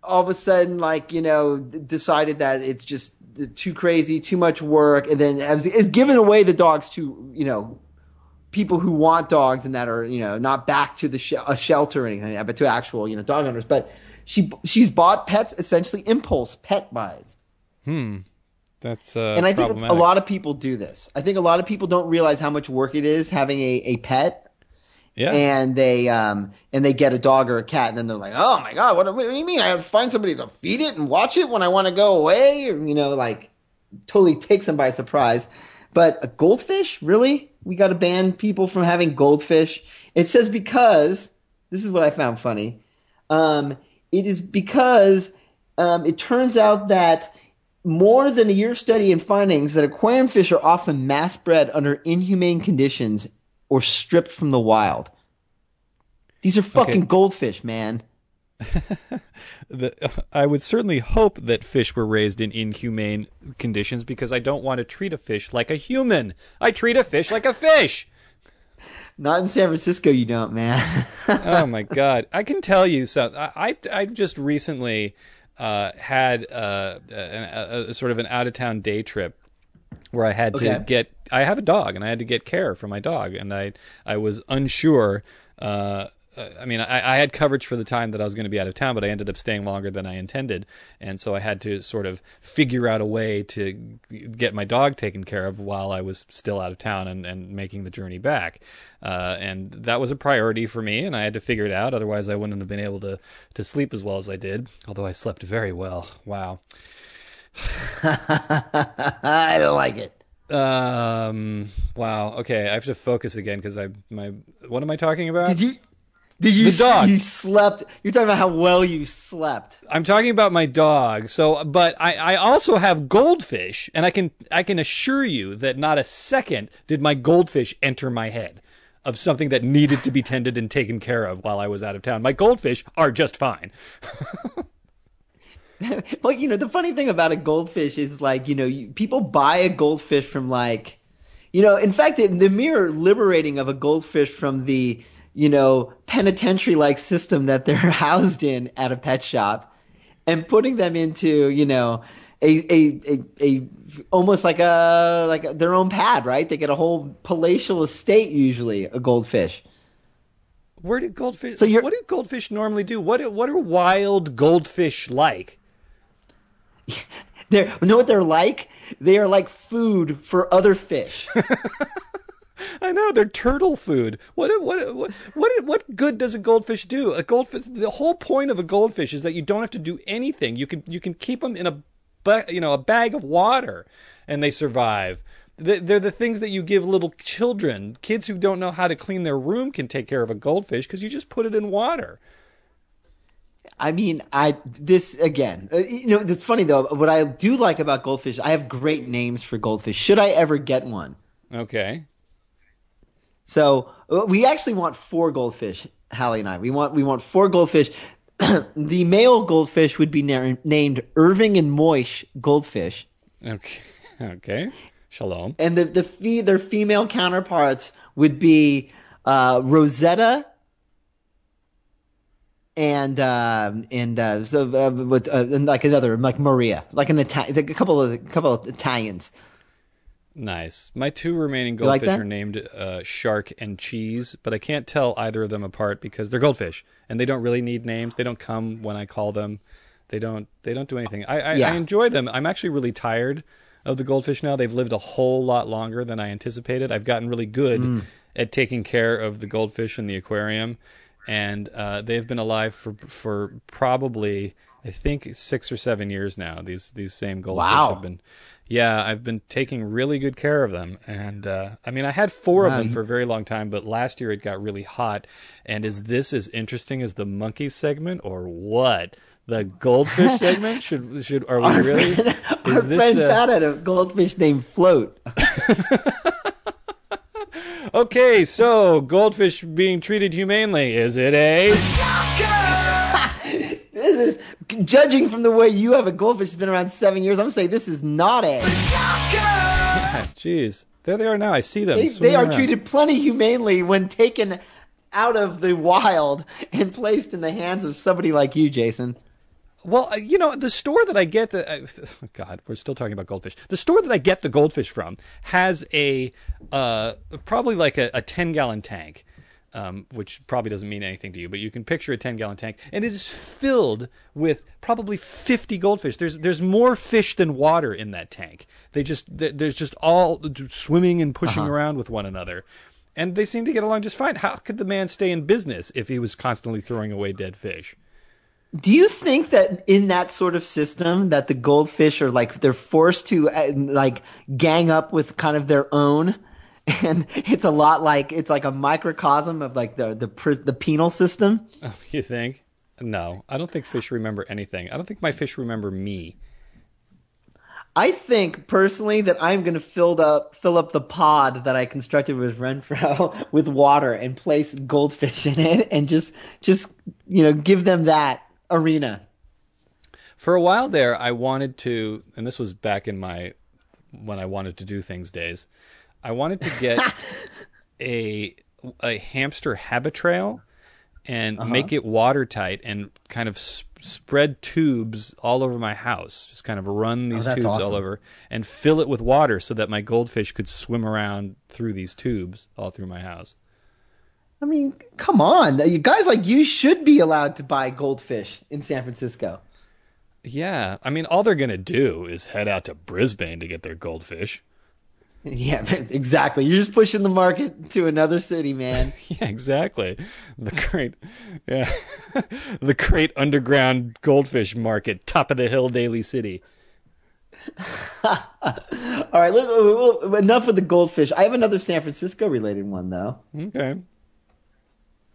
all of a sudden like you know decided that it's just too crazy too much work and then has, is giving away the dogs to you know people who want dogs and that are you know not back to the sh- a shelter or anything like that, but to actual you know dog owners. But she she's bought pets essentially impulse pet buys. Hmm. that's uh, and I think a lot of people do this. I think a lot of people don't realize how much work it is having a, a pet. Yeah. and they um and they get a dog or a cat and then they're like oh my god what, what do you mean? I have to find somebody to feed it and watch it when i want to go away? Or you know like totally takes them by surprise. But a goldfish? Really we got to ban people from having goldfish it says because this is what i found funny um it is because um, it turns out that more than a year study and findings that aquarium fish are often mass bred under inhumane conditions or stripped from the wild. These are fucking Okay. goldfish, man. [LAUGHS] the, [LAUGHS] I would certainly hope that fish were raised in inhumane conditions because I don't want to treat a fish like a human. I treat a fish like a fish. Not in San Francisco, you don't, man. [LAUGHS] oh my god! I can tell you so. I I, just recently uh, had uh, a, a, a sort of an out of town day trip where I had to get. I have a dog, and I had to get care for my dog, and I I was unsure. Uh, uh, I mean, I, I had coverage for the time that I was going to be out of town, but I ended up staying longer than I intended, and so I had to sort of figure out a way to get my dog taken care of while I was still out of town and, and making the journey back. Uh, and that was a priority for me, and I had to figure it out. Otherwise, I wouldn't have been able to to sleep as well as I did. Although I slept very well. Wow. [LAUGHS] I don't like it. Um. Wow. Okay. I have to focus again because I my. What am I talking about? Did you? Did you? The dog. You slept. You're talking about how well you slept. I'm talking about my dog. So, but I, I also have goldfish, and I can I can assure you that not a second did my goldfish enter my head of something that needed to be tended and taken care of while I was out of town. My goldfish are just fine. [LAUGHS] Well, you know, the funny thing about a goldfish is like, you know, you, people buy a goldfish from like, you know, in fact, it, the mere liberating of a goldfish from the, you know, penitentiary like system that they're [LAUGHS] housed in at a pet shop and putting them into, you know, a, a, a, a almost like a, like a, their own pad, right? They get a whole palatial estate usually, a goldfish. Where do goldfish? So what do goldfish normally do? What what are wild goldfish like? [LAUGHS] They're, you know what they're like? They are like food for other fish. [LAUGHS] I know they're turtle food. What what what what what good does a goldfish do? A goldfish. The whole point of a goldfish is that you don't have to do anything. You can you can keep them in a you know a bag of water, and they survive. They- They're the things that you give little children. Kids who don't know how to clean their room can take care of a goldfish because you just put it in water. I mean, I this again. Uh, you know, it's funny though. What I do like about goldfish, I have great names for goldfish. Should I ever get one? Okay. So uh, we actually want four goldfish. Hallie and I. We want we want four goldfish. [CLEARS THROAT] the male goldfish would be na- named Irving and Moish goldfish, Okay. [LAUGHS] Okay. Shalom. and the the fe- their female counterparts would be uh, Rosetta. And um and uh, so uh, with uh, and like another like Maria like an Italian like a couple of a couple of Italians Nice. My two remaining goldfish that? are named uh, Shark and Cheese, but I can't tell either of them apart because they're goldfish and they don't really need names. They don't come when I call them. They don't. They don't do anything. I, I, Yeah. I enjoy them. I'm actually really tired of the goldfish now. They've lived a whole lot longer than I anticipated. I've gotten really good Mm. at taking care of the goldfish in the aquarium, and uh, they've been alive for for probably I think six or seven years now. These these same goldfish Wow. have been. Yeah, I've been taking really good care of them, and uh, I mean, I had four Wow, of them for a very long time, but last year it got really hot. And is this as interesting as the monkey segment, or what? The goldfish [LAUGHS] segment should should are we really? [LAUGHS] Our Is this friend uh, Pat had a goldfish named Float. [LAUGHS] okay? So goldfish being treated humanely is it a? This is judging from the way you have a goldfish that's been around seven years. I'm saying this is not a. [LAUGHS] Jeez, there they are now. I see them. They, they are around. treated plenty humanely when taken out of the wild [LAUGHS] and placed in the hands of somebody like you, Jason. Well, uh, you know, the store that I get the uh, [LAUGHS] God, we're still talking about goldfish. The store that I get the goldfish from has a uh, probably like a, a ten gallon tank, um, which probably doesn't mean anything to you, but you can picture a ten gallon tank, and it is filled with probably fifty goldfish. There's there's more fish than water in that tank. They just th- there's just all swimming and pushing Uh-huh. around with one another. And they seem to get along just fine. How could the man stay in business if he was constantly throwing away dead fish? Do you think that in that sort of system that the goldfish are like they're forced to uh, like gang up with kind of their own [LAUGHS] and it's a lot like it's like a microcosm of like the the the penal system? Oh, you think? No, I don't think fish remember anything. I don't think my fish remember me. I think personally that I'm going to fill up fill up the pod that I constructed with Renfro [LAUGHS] with water and place goldfish in it and just just you know give them that arena. For a while there, I wanted to, and this was back in my when I wanted to do things days. I wanted to get [LAUGHS] a a hamster habitrail and uh-huh. make it watertight and kind of s- spread tubes all over my house. Just kind of run oh, these that's tubes all over and fill it with water so that my goldfish could swim around through these tubes all through my house. I mean, come on, you guys like you should be allowed to buy goldfish in San Francisco. Yeah, I mean, all they're gonna do is head out to Brisbane to get their goldfish. [LAUGHS] Yeah, exactly. You're just pushing the market to another city, man. [LAUGHS] Yeah, exactly. The great, yeah, [LAUGHS] the great underground goldfish market, top of the hill, Daly City. All right, well, enough with the goldfish. I have another San Francisco related one though. Okay.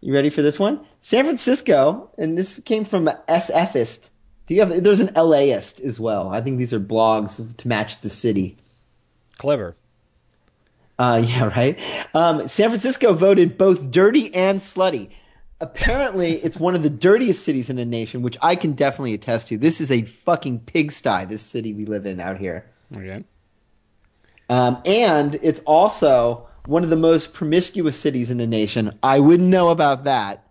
You ready for this one? San Francisco, and this came from SFist. Do you have? There's an LAist as well. I think these are blogs to match the city. Clever. Uh, [LAUGHS] yeah, right. Um, San Francisco voted both dirty and slutty. Apparently, it's one of the dirtiest cities in the nation, which I can definitely attest to. This is a fucking pigsty. This city we live in out here. Okay. Um, and it's also one of the most promiscuous cities in the nation. I wouldn't know about that,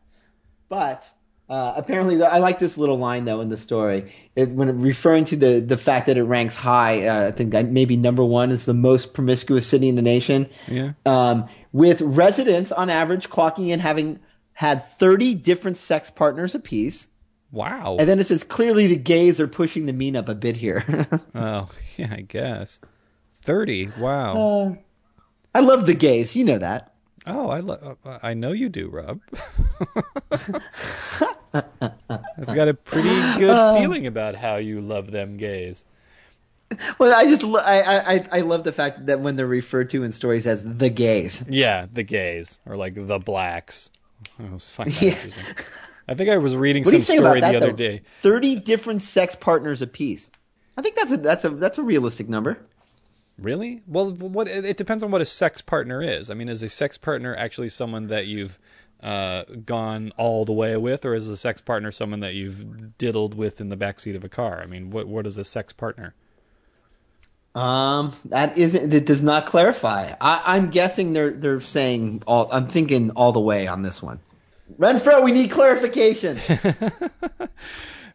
but uh, apparently, the, I like this little line though in the story it, when referring to the the fact that it ranks high. Uh, I think that maybe number one is the most promiscuous city in the nation. Yeah. Um, with residents on average clocking in having had thirty different sex partners apiece. Wow. And then it says clearly the gays are pushing the mean up a bit here. [LAUGHS] oh, [LAUGHS] yeah, I guess. Thirty. Wow. Uh, I love the gays. You know that. oh, I lo- uh, I know you do, Rob. [LAUGHS] I've got a pretty good Uh. feeling about how you love them gays. Well, I just I, I I love the fact that when they're referred to in stories as the gays. Yeah, the gays or like the blacks. I was finding that Yeah. I think I was reading What some story that? the other though? day. Thirty different sex partners apiece. I think that's a that's a that's a realistic number. Really? Well, what it depends on what a sex partner is. I mean, is a sex partner actually someone that you've uh, gone all the way with, or is a sex partner someone that you've diddled with in the backseat of a car? I mean, what what is a sex partner? Um, that isn't. It does not clarify. I, I'm guessing they're they're saying all. I'm thinking all the way on this one. Renfro, we need clarification. [LAUGHS]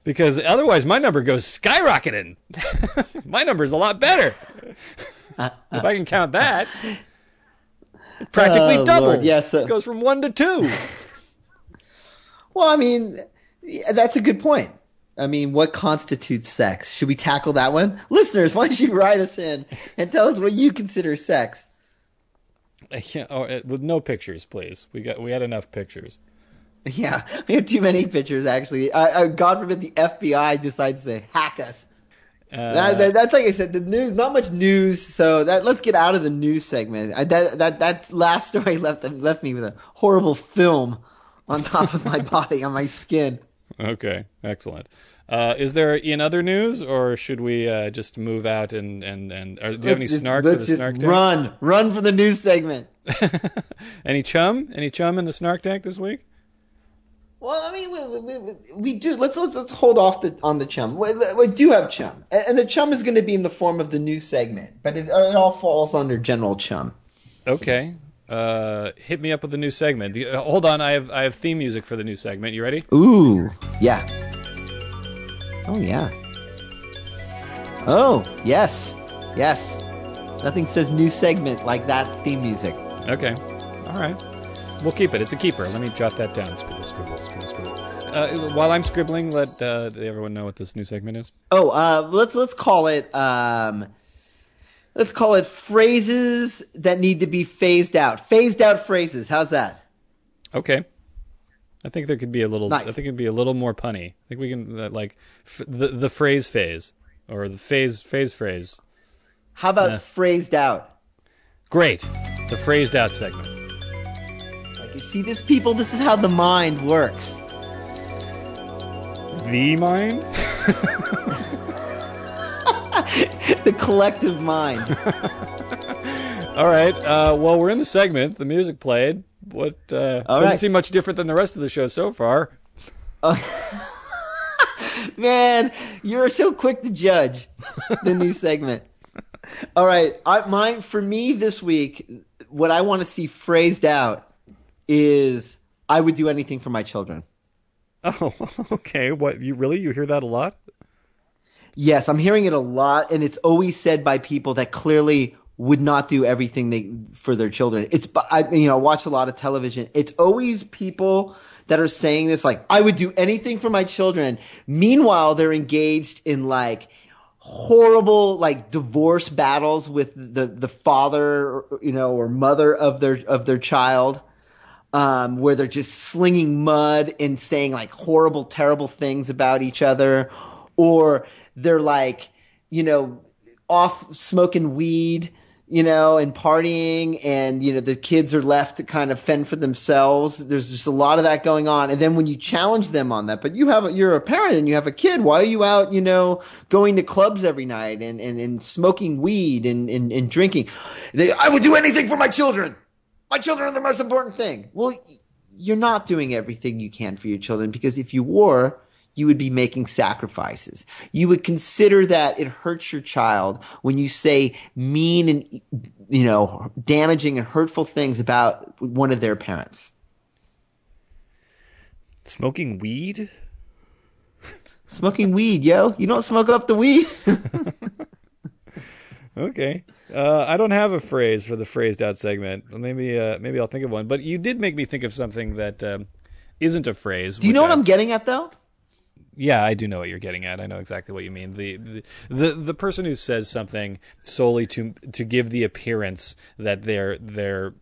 Because otherwise, my number goes skyrocketing. [LAUGHS] my number is a lot better. [LAUGHS] if I can count that, it practically Oh, doubles. Lord, yes, uh, it goes from one to two. [LAUGHS] well, I mean, yeah, that's a good point. I mean, what constitutes sex? Should we tackle that one? Listeners, why don't you write us in and tell us what you consider sex? Yeah, oh, uh, with no pictures, please. We got we had enough pictures. [LAUGHS] Yeah, we have too many pictures. Actually, uh, uh, God forbid the FBI decides to hack us. Uh, That- that- that's like I said. The news, not much news. So that let's get out of the news segment. I, that that that last [LAUGHS] story left left me with a horrible film on top of my [LAUGHS] body, on my skin. Okay, excellent. Uh, is there in other news, or should we uh, just move out and and and? Or do you have any just- snark for let's the snark tank? Run, run for the news segment. [LAUGHS] Any chum? Any chum in the snark tank this week? Well, I mean, we, we, we, we do. Let's let's let's hold off the, on the chum. We, we do have chum, and, and the chum is going to be in the form of the new segment, but it, it all falls under general chum. Okay. Uh, hit me up with the new segment. The- uh, hold on, I have I have theme music for the new segment. You ready? Ooh, yeah. Oh yeah. Oh yes, yes. Nothing says new segment like that theme music. Okay. All right. We'll keep it. It's a keeper. Let me jot that down. Scribble, scribble, scribble, scribble. Uh, while I'm scribbling, let uh, everyone know what this new segment is. Oh, uh, let's let's call it um, let's call it phrases that need to be phased out. Phased out phrases. How's that? Okay. I think there could be a little. Nice. I think it'd be a little more punny. I think we can uh, like f- the the phrase phase or the phase phase phrase. How about Yeah. phrased out? Great. The phrased out segment. See this, people. This is how the mind works. The mind. [LAUGHS] the collective mind. [LAUGHS] All right. Uh, well, we're in the segment. The music played. What uh, All doesn't right. seem much different than the rest of the show so far. [LAUGHS] Man, you're so quick to judge the new segment. All right, I, mine for me this week. What I want to see phrased out is, "I would do anything for my children." Oh, [LAUGHS] okay. What you really you hear that a lot? Yes, I'm hearing it a lot, and it's always said by people that clearly would not do everything they for their children. It's I you know watch a lot of television. It's always people that are saying this like I would do anything for my children. Meanwhile, they're engaged in like horrible like divorce battles with the the father you know or mother of their of their child um, where they're just slinging mud and saying like horrible terrible things about each other or they're like you know off smoking weed you know, and partying, and you know the kids are left to kind of fend for themselves. There's just a lot of that going on, and then when you challenge them on that, but you have a, you're a parent and you have a kid, why are you out, you know, going to clubs every night and and, and smoking weed and, and and drinking? They, I would do anything for my children. My children are the most important thing. Well, you're not doing everything you can for your children because if you were, you would be making sacrifices. You would consider that it hurts your child when you say mean and, you know, damaging and hurtful things about one of their parents. Smoking weed? Smoking weed, yo. You don't smoke up the weed? [LAUGHS] okay. Uh, I don't have a phrase for the phrased out segment. Maybe uh, maybe I'll think of one. But you did make me think of something that um, not a phrase. Do you know what I... I'm getting at, though? yeah, I do know what you're getting at. I know exactly what you mean. The, the the the person who says something solely to to give the appearance that they're they're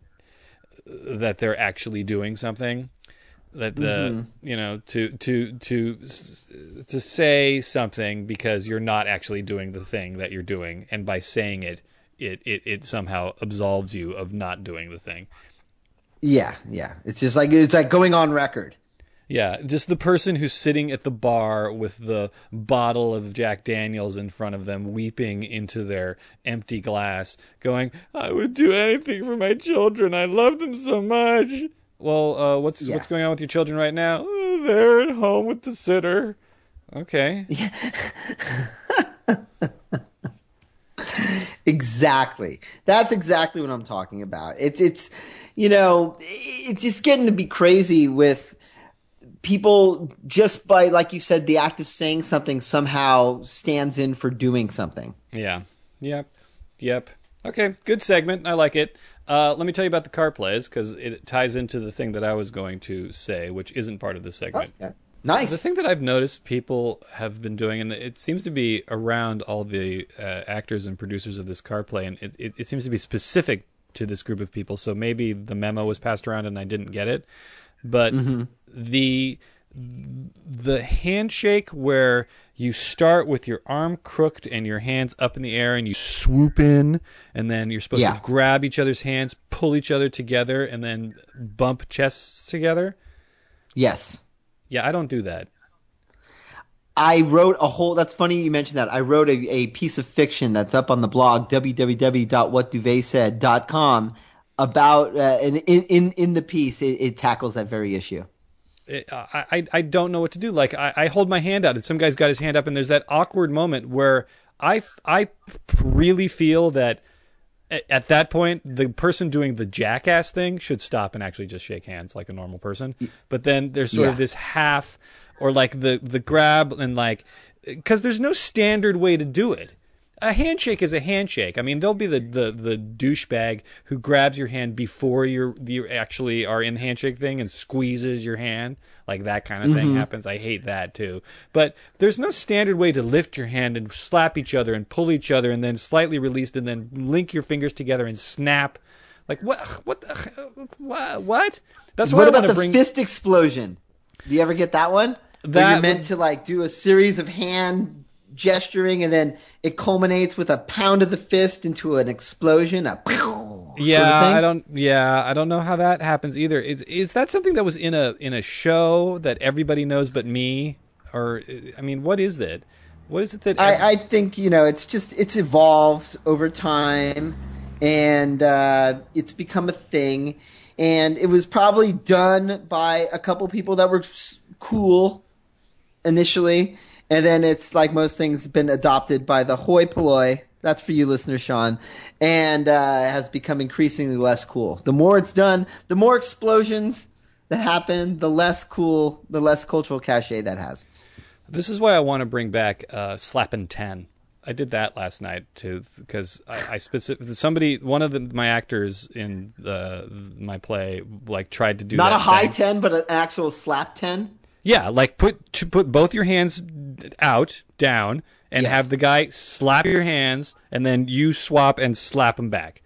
that they're actually doing something that the mm-hmm. you know to to to to say something because you're not actually doing the thing that you're doing and by saying it it it, it somehow absolves you of not doing the thing yeah yeah it's just like it's like going on record yeah, just the person who's sitting at the bar with the bottle of Jack Daniels in front of them, weeping into their empty glass, going, "I would do anything for my children. I love them so much." Well, uh, what's yeah. what's going on with your children right now? Oh, they're at home with the sitter. Okay. [LAUGHS] exactly. That's exactly what I'm talking about. It's it's you know, it's just getting to be crazy with people just by like you said the act of saying something somehow stands in for doing something. Yeah. Yep. Yep. Okay. Good segment. I like it. Uh, let me tell you about the car plays because it ties into the thing that i was going to say which isn't part of the segment. Okay. Nice. The thing that i've noticed people have been doing and it seems to be around all the uh, actors and producers of this car play and it, it, it seems to be specific to this group of people. So maybe the memo was passed around and i didn't get it. But mm-hmm. the the handshake where you start with your arm crooked and your hands up in the air and you swoop in and then you're supposed yeah. to grab each other's hands pull each other together and then bump chests together? Yes yeah i don't do that I wrote a whole. That's funny you mentioned that. I wrote a, a piece of fiction that's up on the blog www.whatduvetsaid.com about uh, and in in in the piece it, it tackles that very issue. It, I I don't know what to do. Like I, I hold my hand out, and some guy's got his hand up, and there's that awkward moment where I I really feel that at that point the person doing the jackass thing should stop and actually just shake hands like a normal person. But then there's sort yeah. of this half or like the the grab and like because there's no standard way to do it a handshake is a handshake. I mean, there'll be the, the, the douchebag who grabs your hand before you're you actually are in the handshake thing and squeezes your hand. Like that kind of mm-hmm. thing happens. I hate that too. But there's no standard way to lift your hand and slap each other and pull each other and then slightly release and then link your fingers together and snap. Like what? What? The, what? That's what, what about the bring... fist explosion. Do you ever get that one? That Where you're meant to like do a series of hand gesturing, and then it culminates with a pound of the fist into an explosion. A [LAUGHS] yeah, I don't. Yeah, I don't know how that happens either. Is is that something that was in a in a show that everybody knows but me? Or I mean, what is that? What is it that every- I, I think you know? It's just it's evolved over time, and uh, it's become a thing. And it was probably done by a couple people that were cool initially and then it's like most things been adopted by the hoi polloi. That's for you, listener Sean, and uh, has become increasingly less cool. The more it's done, the more explosions that happen, the less cool, the less cultural cachet that has. This is why I want to bring back uh, Slappin' Ten. I did that last night too because I, I specific somebody one of the, my actors in the my play like tried to do Not a high thing. ten, but an actual slap ten. Yeah, like put to put both your hands out, down, and Yes. have the guy slap your hands, and then you swap and slap him back.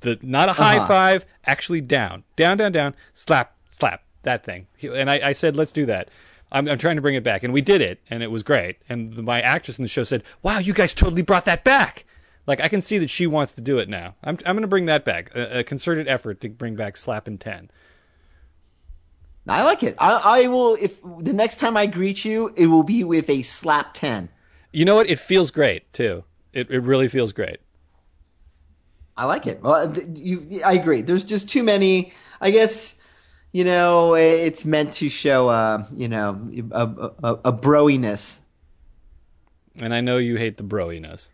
The not a high Uh-huh. five, actually down, down, down, down, slap, slap that thing. And I, I said, let's do that. I'm, I'm trying to bring it back, and we did it, and it was great. And the, my actress in the show said, "Wow, you guys totally brought that back." Like I can see that she wants to do it now. I'm I'm going to bring that back. A, a concerted effort to bring back slap and ten. I like it. I, I will. If the next time I greet you, it will be with a slap ten. You know what? It feels great too. It it really feels great. I like it. Well, you, I agree. There's just too many. I guess you know it's meant to show, uh, you know, a, a, a broiness. And I know you hate the broiness.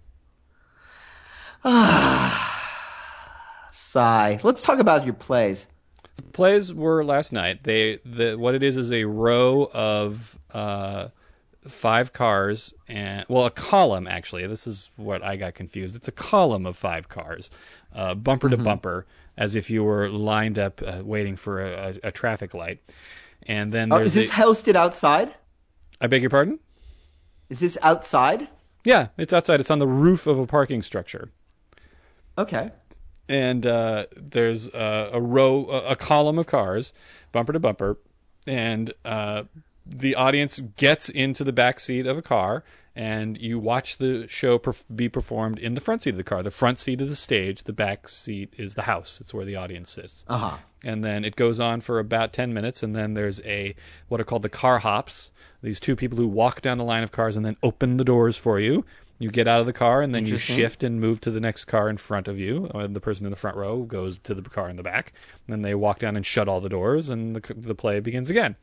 Ah, [SIGHS] sigh. Let's talk about your plays. Plays were last night. They the what it is is a row of uh, five cars and well a column actually. This is what I got confused. It's a column of five cars, uh, bumper to bumper, as if you were lined up uh, waiting for a, a, a traffic light. And then Oh, is this a- hosted outside? I beg your pardon. Is this outside? Yeah, it's outside. It's on the roof of a parking structure. Okay. And uh, there's uh, a row, a, a column of cars, bumper to bumper, and uh, the audience gets into the back seat of a car, and you watch the show perf- be performed in the front seat of the car. The front seat is the stage, the back seat is the house. It's where the audience sits. Uh huh. And then it goes on for about 10 minutes, and then there's a what are called the car hops. These two people who walk down the line of cars and then open the doors for you. You get out of the car, and then you shift and move to the next car in front of you. Or the person in the front row goes to the car in the back. And then they walk down and shut all the doors, and the, the play begins again.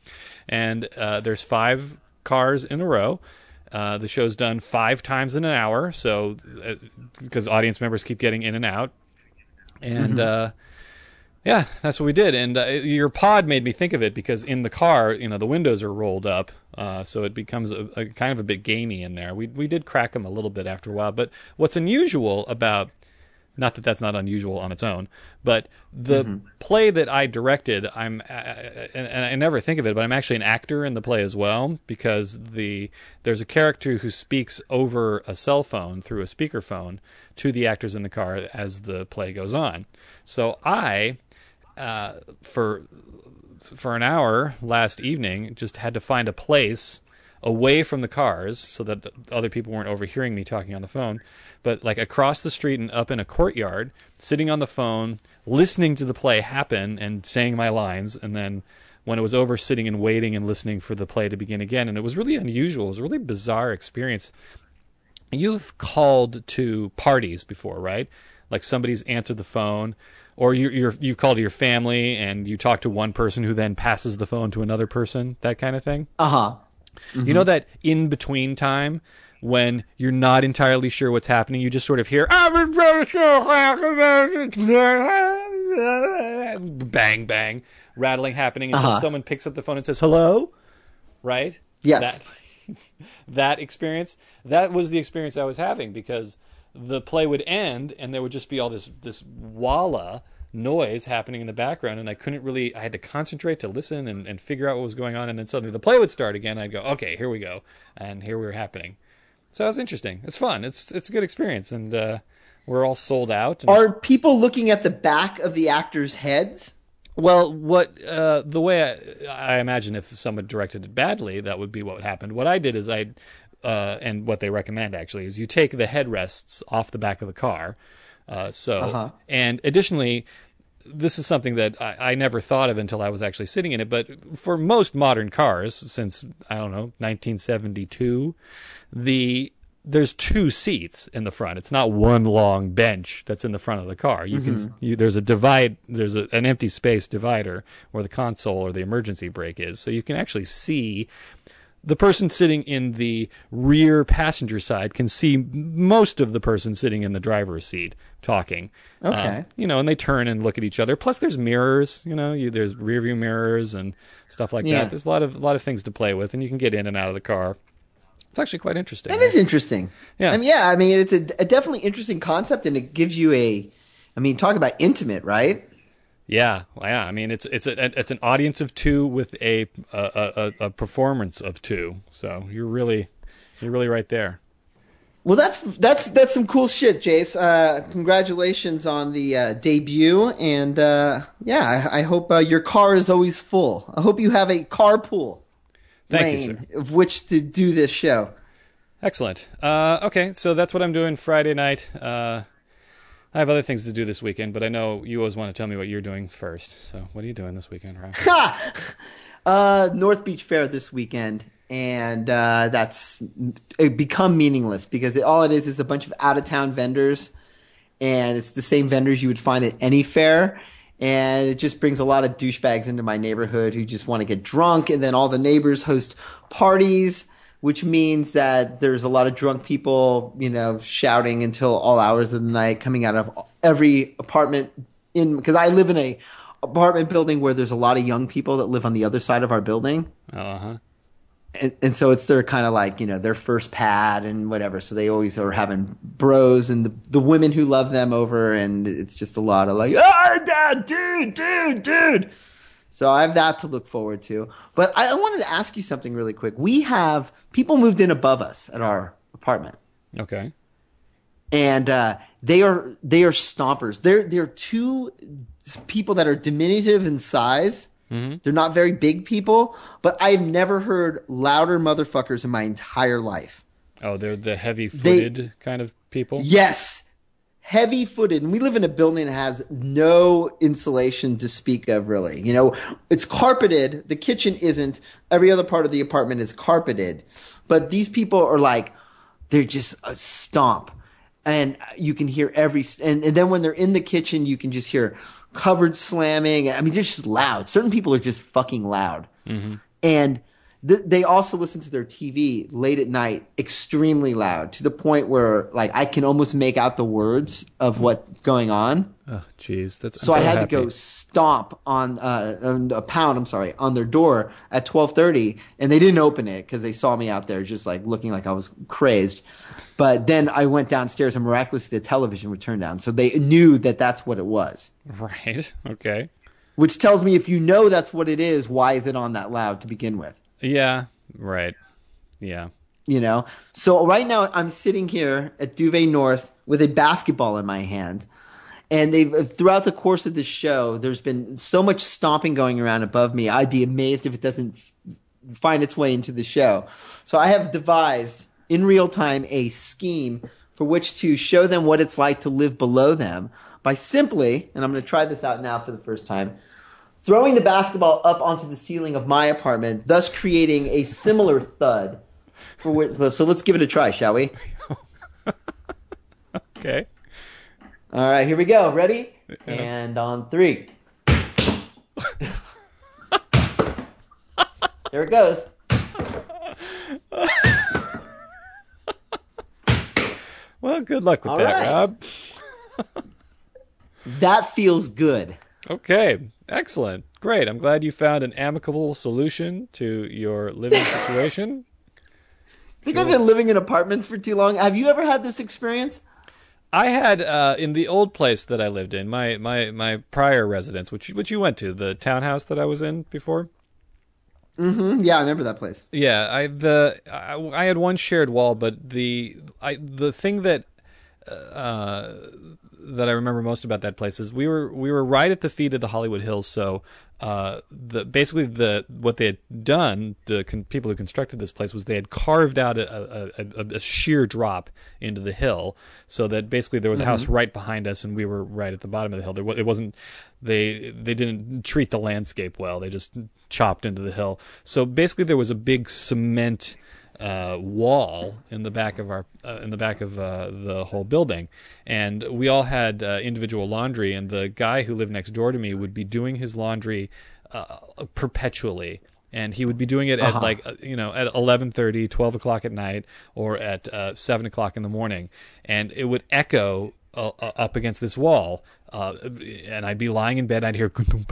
And uh, there's five cars in a row. Uh, the show's done five times in an hour, so uh, because audience members keep getting in and out, and uh, yeah, that's what we did. And uh, your pod made me think of it because in the car, you know, the windows are rolled up, uh, so it becomes a, a kind of a bit gamey in there. We we did crack them a little bit after a while, but what's unusual about not that that's not unusual on its own, but the play that I directed, I'm, uh, and, and I never think of it, but I'm actually an actor in the play as well because the there's a character who speaks over a cell phone through a speakerphone to the actors in the car as the play goes on. So I, uh, for for an hour last evening, just had to find a place away from the cars so that other people weren't overhearing me talking on the phone, but like across the street and up in a courtyard, sitting on the phone, listening to the play happen and saying my lines, and then when it was over, sitting and waiting and listening for the play to begin again. And it was really unusual. It was a really bizarre experience. You've called to parties before, right? Like somebody's answered the phone, or you, you're you've called to your family and you talk to one person who then passes the phone to another person, that kind of thing. Uh huh. You know that in between time when you're not entirely sure what's happening, you just sort of hear bang bang rattling happening until Uh-huh. someone picks up the phone and says hello, right? Yes. That, [LAUGHS] that experience that was the experience I was having because the play would end and there would just be all this this walla noise happening in the background and I couldn't really I had to concentrate to listen and, and figure out what was going on. And then suddenly the play would start again. I'd go okay here we go. And here we were happening. So it was interesting. It's fun. It's it's a good experience. And uh, we're all sold out. And, Are people looking at the back of the actors' heads? well, what uh, the way I, I imagine if someone directed it badly, that would be what happened. What I did is I, uh, and what they recommend actually is you take the headrests off the back of the car. Uh, so, Uh-huh. and additionally, this is something that I, I never thought of until I was actually sitting in it. But for most modern cars, since I don't know 1972, the there's two seats in the front. It's not one long bench that's in the front of the car. You can you, there's a divide. There's a, an empty space divider where the console or the emergency brake is, so you can actually see the person sitting in the rear passenger side can see most of the person sitting in the driver's seat talking. Okay. Um, you know, and they turn and look at each other. Plus, there's mirrors. You know, you, there's rear view mirrors and stuff like Yeah. that. There's a lot of a lot of things to play with, and you can get in and out of the car. It's actually quite interesting. That is interesting. Yeah. I mean, yeah. I mean, it's a, a definitely interesting concept, and it gives you a. I mean, talk about intimate, right? Yeah, yeah. I mean, it's it's a it's an audience of two with a a, a, a performance of two. So you're really you're really right there. Well, that's that's that's some cool shit, Jace. Uh, congratulations on the uh, debut, and uh, yeah, I, I hope uh, your car is always full. I hope you have a carpool Thank you, lane of which to do this show. Excellent. Uh, okay, so that's what I'm doing Friday night. I have other things to do this weekend, but I know you always want to tell me what you're doing first. So what are you doing this weekend, Ryan? [LAUGHS] Uh, North Beach Fair this weekend, and uh, that's become meaningless because it, all it is is a bunch of out of town vendors, and it's the same vendors you would find at any fair. And it just brings a lot of douchebags into my neighborhood who just want to get drunk, and then all the neighbors host parties, which means that there's a lot of drunk people, you know, shouting until all hours of the night, coming out of every apartment in because I live in a apartment building where there's a lot of young people that live on the other side of our building. Uh huh. And, and so it's their kind of like, you know, their first pad and whatever. So they always are having bros and the, the women who love them over. And it's just a lot of like, ah, dad, dude, dude, dude. So I have that to look forward to. But I, I wanted to ask you something really quick. We have people moved in above us at our apartment Okay. and uh, they are they are stompers. They're they're two people that are diminutive in size. They're not very big people, but I've never heard louder motherfuckers in my entire life. Oh, they're the heavy-footed kind of people. Yes, heavy footed, and we live in a building that has no insulation to speak of. Really, you know, it's carpeted. The kitchen isn't. Every other part of the apartment is carpeted, but these people are like they're just a stomp and you can hear every and, and then when they're in the kitchen you can just hear cupboards slamming i mean they're just loud certain people are just fucking loud mm-hmm. and th- they also listen to their tv late at night extremely loud to the point where like i can almost make out the words of what's going on Oh, jeez, that's so, I'm I had happy. to go stomp on uh, on a pound. I'm sorry, on their door at 12:30, and they didn't open it because they saw me out there just like looking like I was crazed. But then I went downstairs, and miraculously the television would turn down, so they knew that that's what it was. Right. [LAUGHS] Okay. Which tells me if you know that's what it is, why is it on that loud to begin with? Yeah. Right. Yeah. you know so right now i'm sitting here at duvet north with a basketball in my hand and they've throughout the course of the show there's been so much stomping going around above me i'd be amazed if it doesn't find its way into the show so i have devised in real time a scheme for which to show them what it's like to live below them by simply and i'm going to try this out now for the first time throwing the basketball up onto the ceiling of my apartment thus creating a similar thud for which, so let's give it a try, shall we? [LAUGHS] Okay. All right, here we go. Ready? And on three. [LAUGHS] there it goes. [LAUGHS] Well, good luck with All that, right. Rob. That feels good. Okay. Excellent. Great. I'm glad you found an amicable solution to your living [LAUGHS] situation. I think I've been living in apartments for too long. Have you ever had this experience? I had uh, in the old place that I lived in, my my my prior residence, which which you went to, the townhouse that I was in before. Mm, yeah, I remember that place. Yeah, I the I, I had one shared wall, but the I the thing that uh, that I remember most about that place is we were we were right at the feet of the Hollywood Hills. So uh, the basically the what they had done, the con- people who constructed this place was they had carved out a, a, a, a sheer drop into the hill, so that basically there was a house right behind us, and we were right at the bottom of the hill. There, it wasn't they they didn't treat the landscape well. They just chopped into the hill. So basically, there was a big cement uh, wall in the back of our uh, in the back of uh, the whole building, and we all had uh, individual laundry. And the guy who lived next door to me would be doing his laundry uh, perpetually. and he would be doing it Uh-huh. at like uh, you know at 11:30, 12 o'clock at night, or at uh, seven o'clock in the morning, and it would echo uh, uh, up against this wall. Uh, and I'd be lying in bed, and I'd hear "Ka-dunk,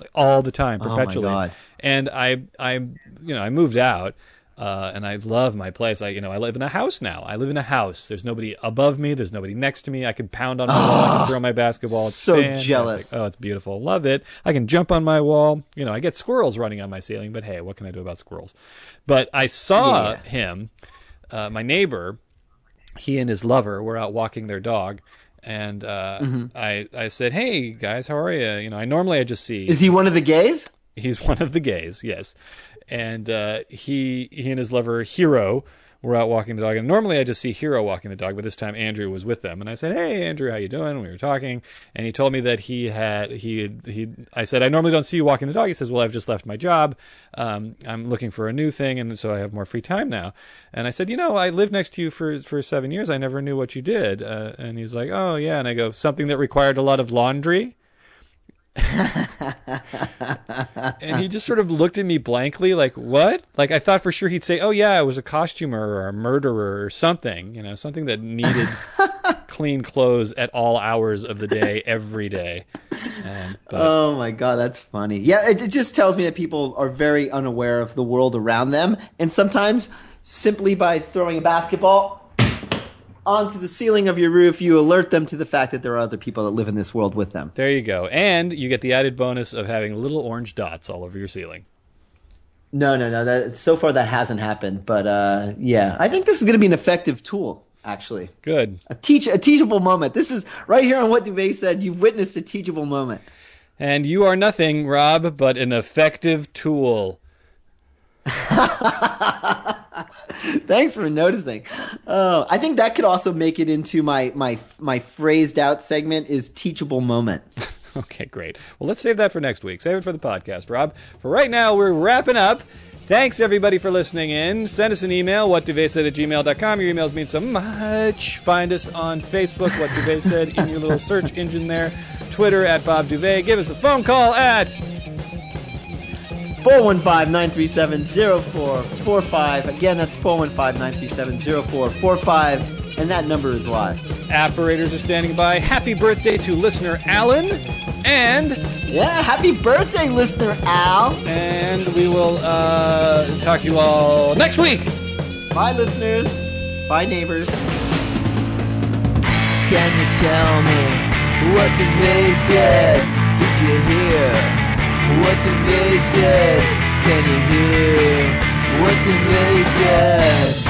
ba-dunk, ka-dunk, ba-dunk, ka-dunk, ba-dunk, ka-dunk, ba-dunk, ka-dunk, ba-dunk, ka-dunk, ba-dunk," like all the time, Oh my perpetually. God. And I, I, you know, I moved out, uh, and I love my place. I, you know, I live in a house now. I live in a house. There's nobody above me. There's nobody next to me. I can pound on my wall. I can throw my basketball. It's so fantastic. jealous. Oh, it's beautiful. Love it. I can jump on my wall. You know, I get squirrels running on my ceiling, but hey, what can I do about squirrels? But I saw Yeah. him, uh, my neighbor. He and his lover were out walking their dog. And uh, Mm-hmm. I, I said, "Hey guys, how are you?" You know, I normally I just see Is he one of the gays? He's [LAUGHS] one of the gays, yes. And uh, he he and his lover Hero were out walking the dog. And normally I just see Hero walking the dog, but this time Andrew was with them. And I said, "Hey, Andrew, how you doing?" We were talking, and he told me that he had he he. I said, "I normally don't see you walking the dog." He says, "Well, I've just left my job. Um, I'm looking for a new thing, and so I have more free time now." And I said, "You know, I lived next to you for for seven years. I never knew what you did." Uh, and he's like, "Oh yeah." And I go, "Something that required a lot of laundry." [LAUGHS] and he just sort of looked at me blankly, like, "What?" Like I thought for sure he'd say, "Oh yeah, I was a costumer or a murderer or something," you know, something that needed [LAUGHS] clean clothes at all hours of the day, every day. Um, but Oh my god, that's funny. Yeah, it, it just tells me that people are very unaware of the world around them, and sometimes simply by throwing a basketball onto the ceiling of your roof, you alert them to the fact that there are other people that live in this world with them. there you go, and you get the added bonus of having little orange dots all over your ceiling. No, no, no. That so far that hasn't happened, but uh, yeah, I think this is going to be an effective tool. Actually, Good. a teach a teachable moment. This is right here on what Duvet said. You've witnessed a teachable moment. And you are nothing, Rob, but an effective tool. [LAUGHS] Thanks for noticing. Oh, I think that could also make it into my my my phrased out segment is teachable moment. [LAUGHS] Okay, great. Well, let's save that for next week. Save it for the podcast, Rob. For right now, we're wrapping up. Thanks, everybody, for listening in. Send us an email, whatduvetsaid at gmail.com. Your emails mean so much. Find us on Facebook, What Duvet Said, in your little search engine there. Twitter, at Bob Duvet. Give us a phone call at 415-937-0445. Again, that's 415-937-0445. And that number is live. Operators are standing by. Happy birthday to listener Alan. And Yeah, happy birthday, listener Al. and we will uh, talk to you all next week. Bye, listeners. Bye, neighbors. Can you tell me what the they said? Did you hear what the they said? Can you hear what the they said?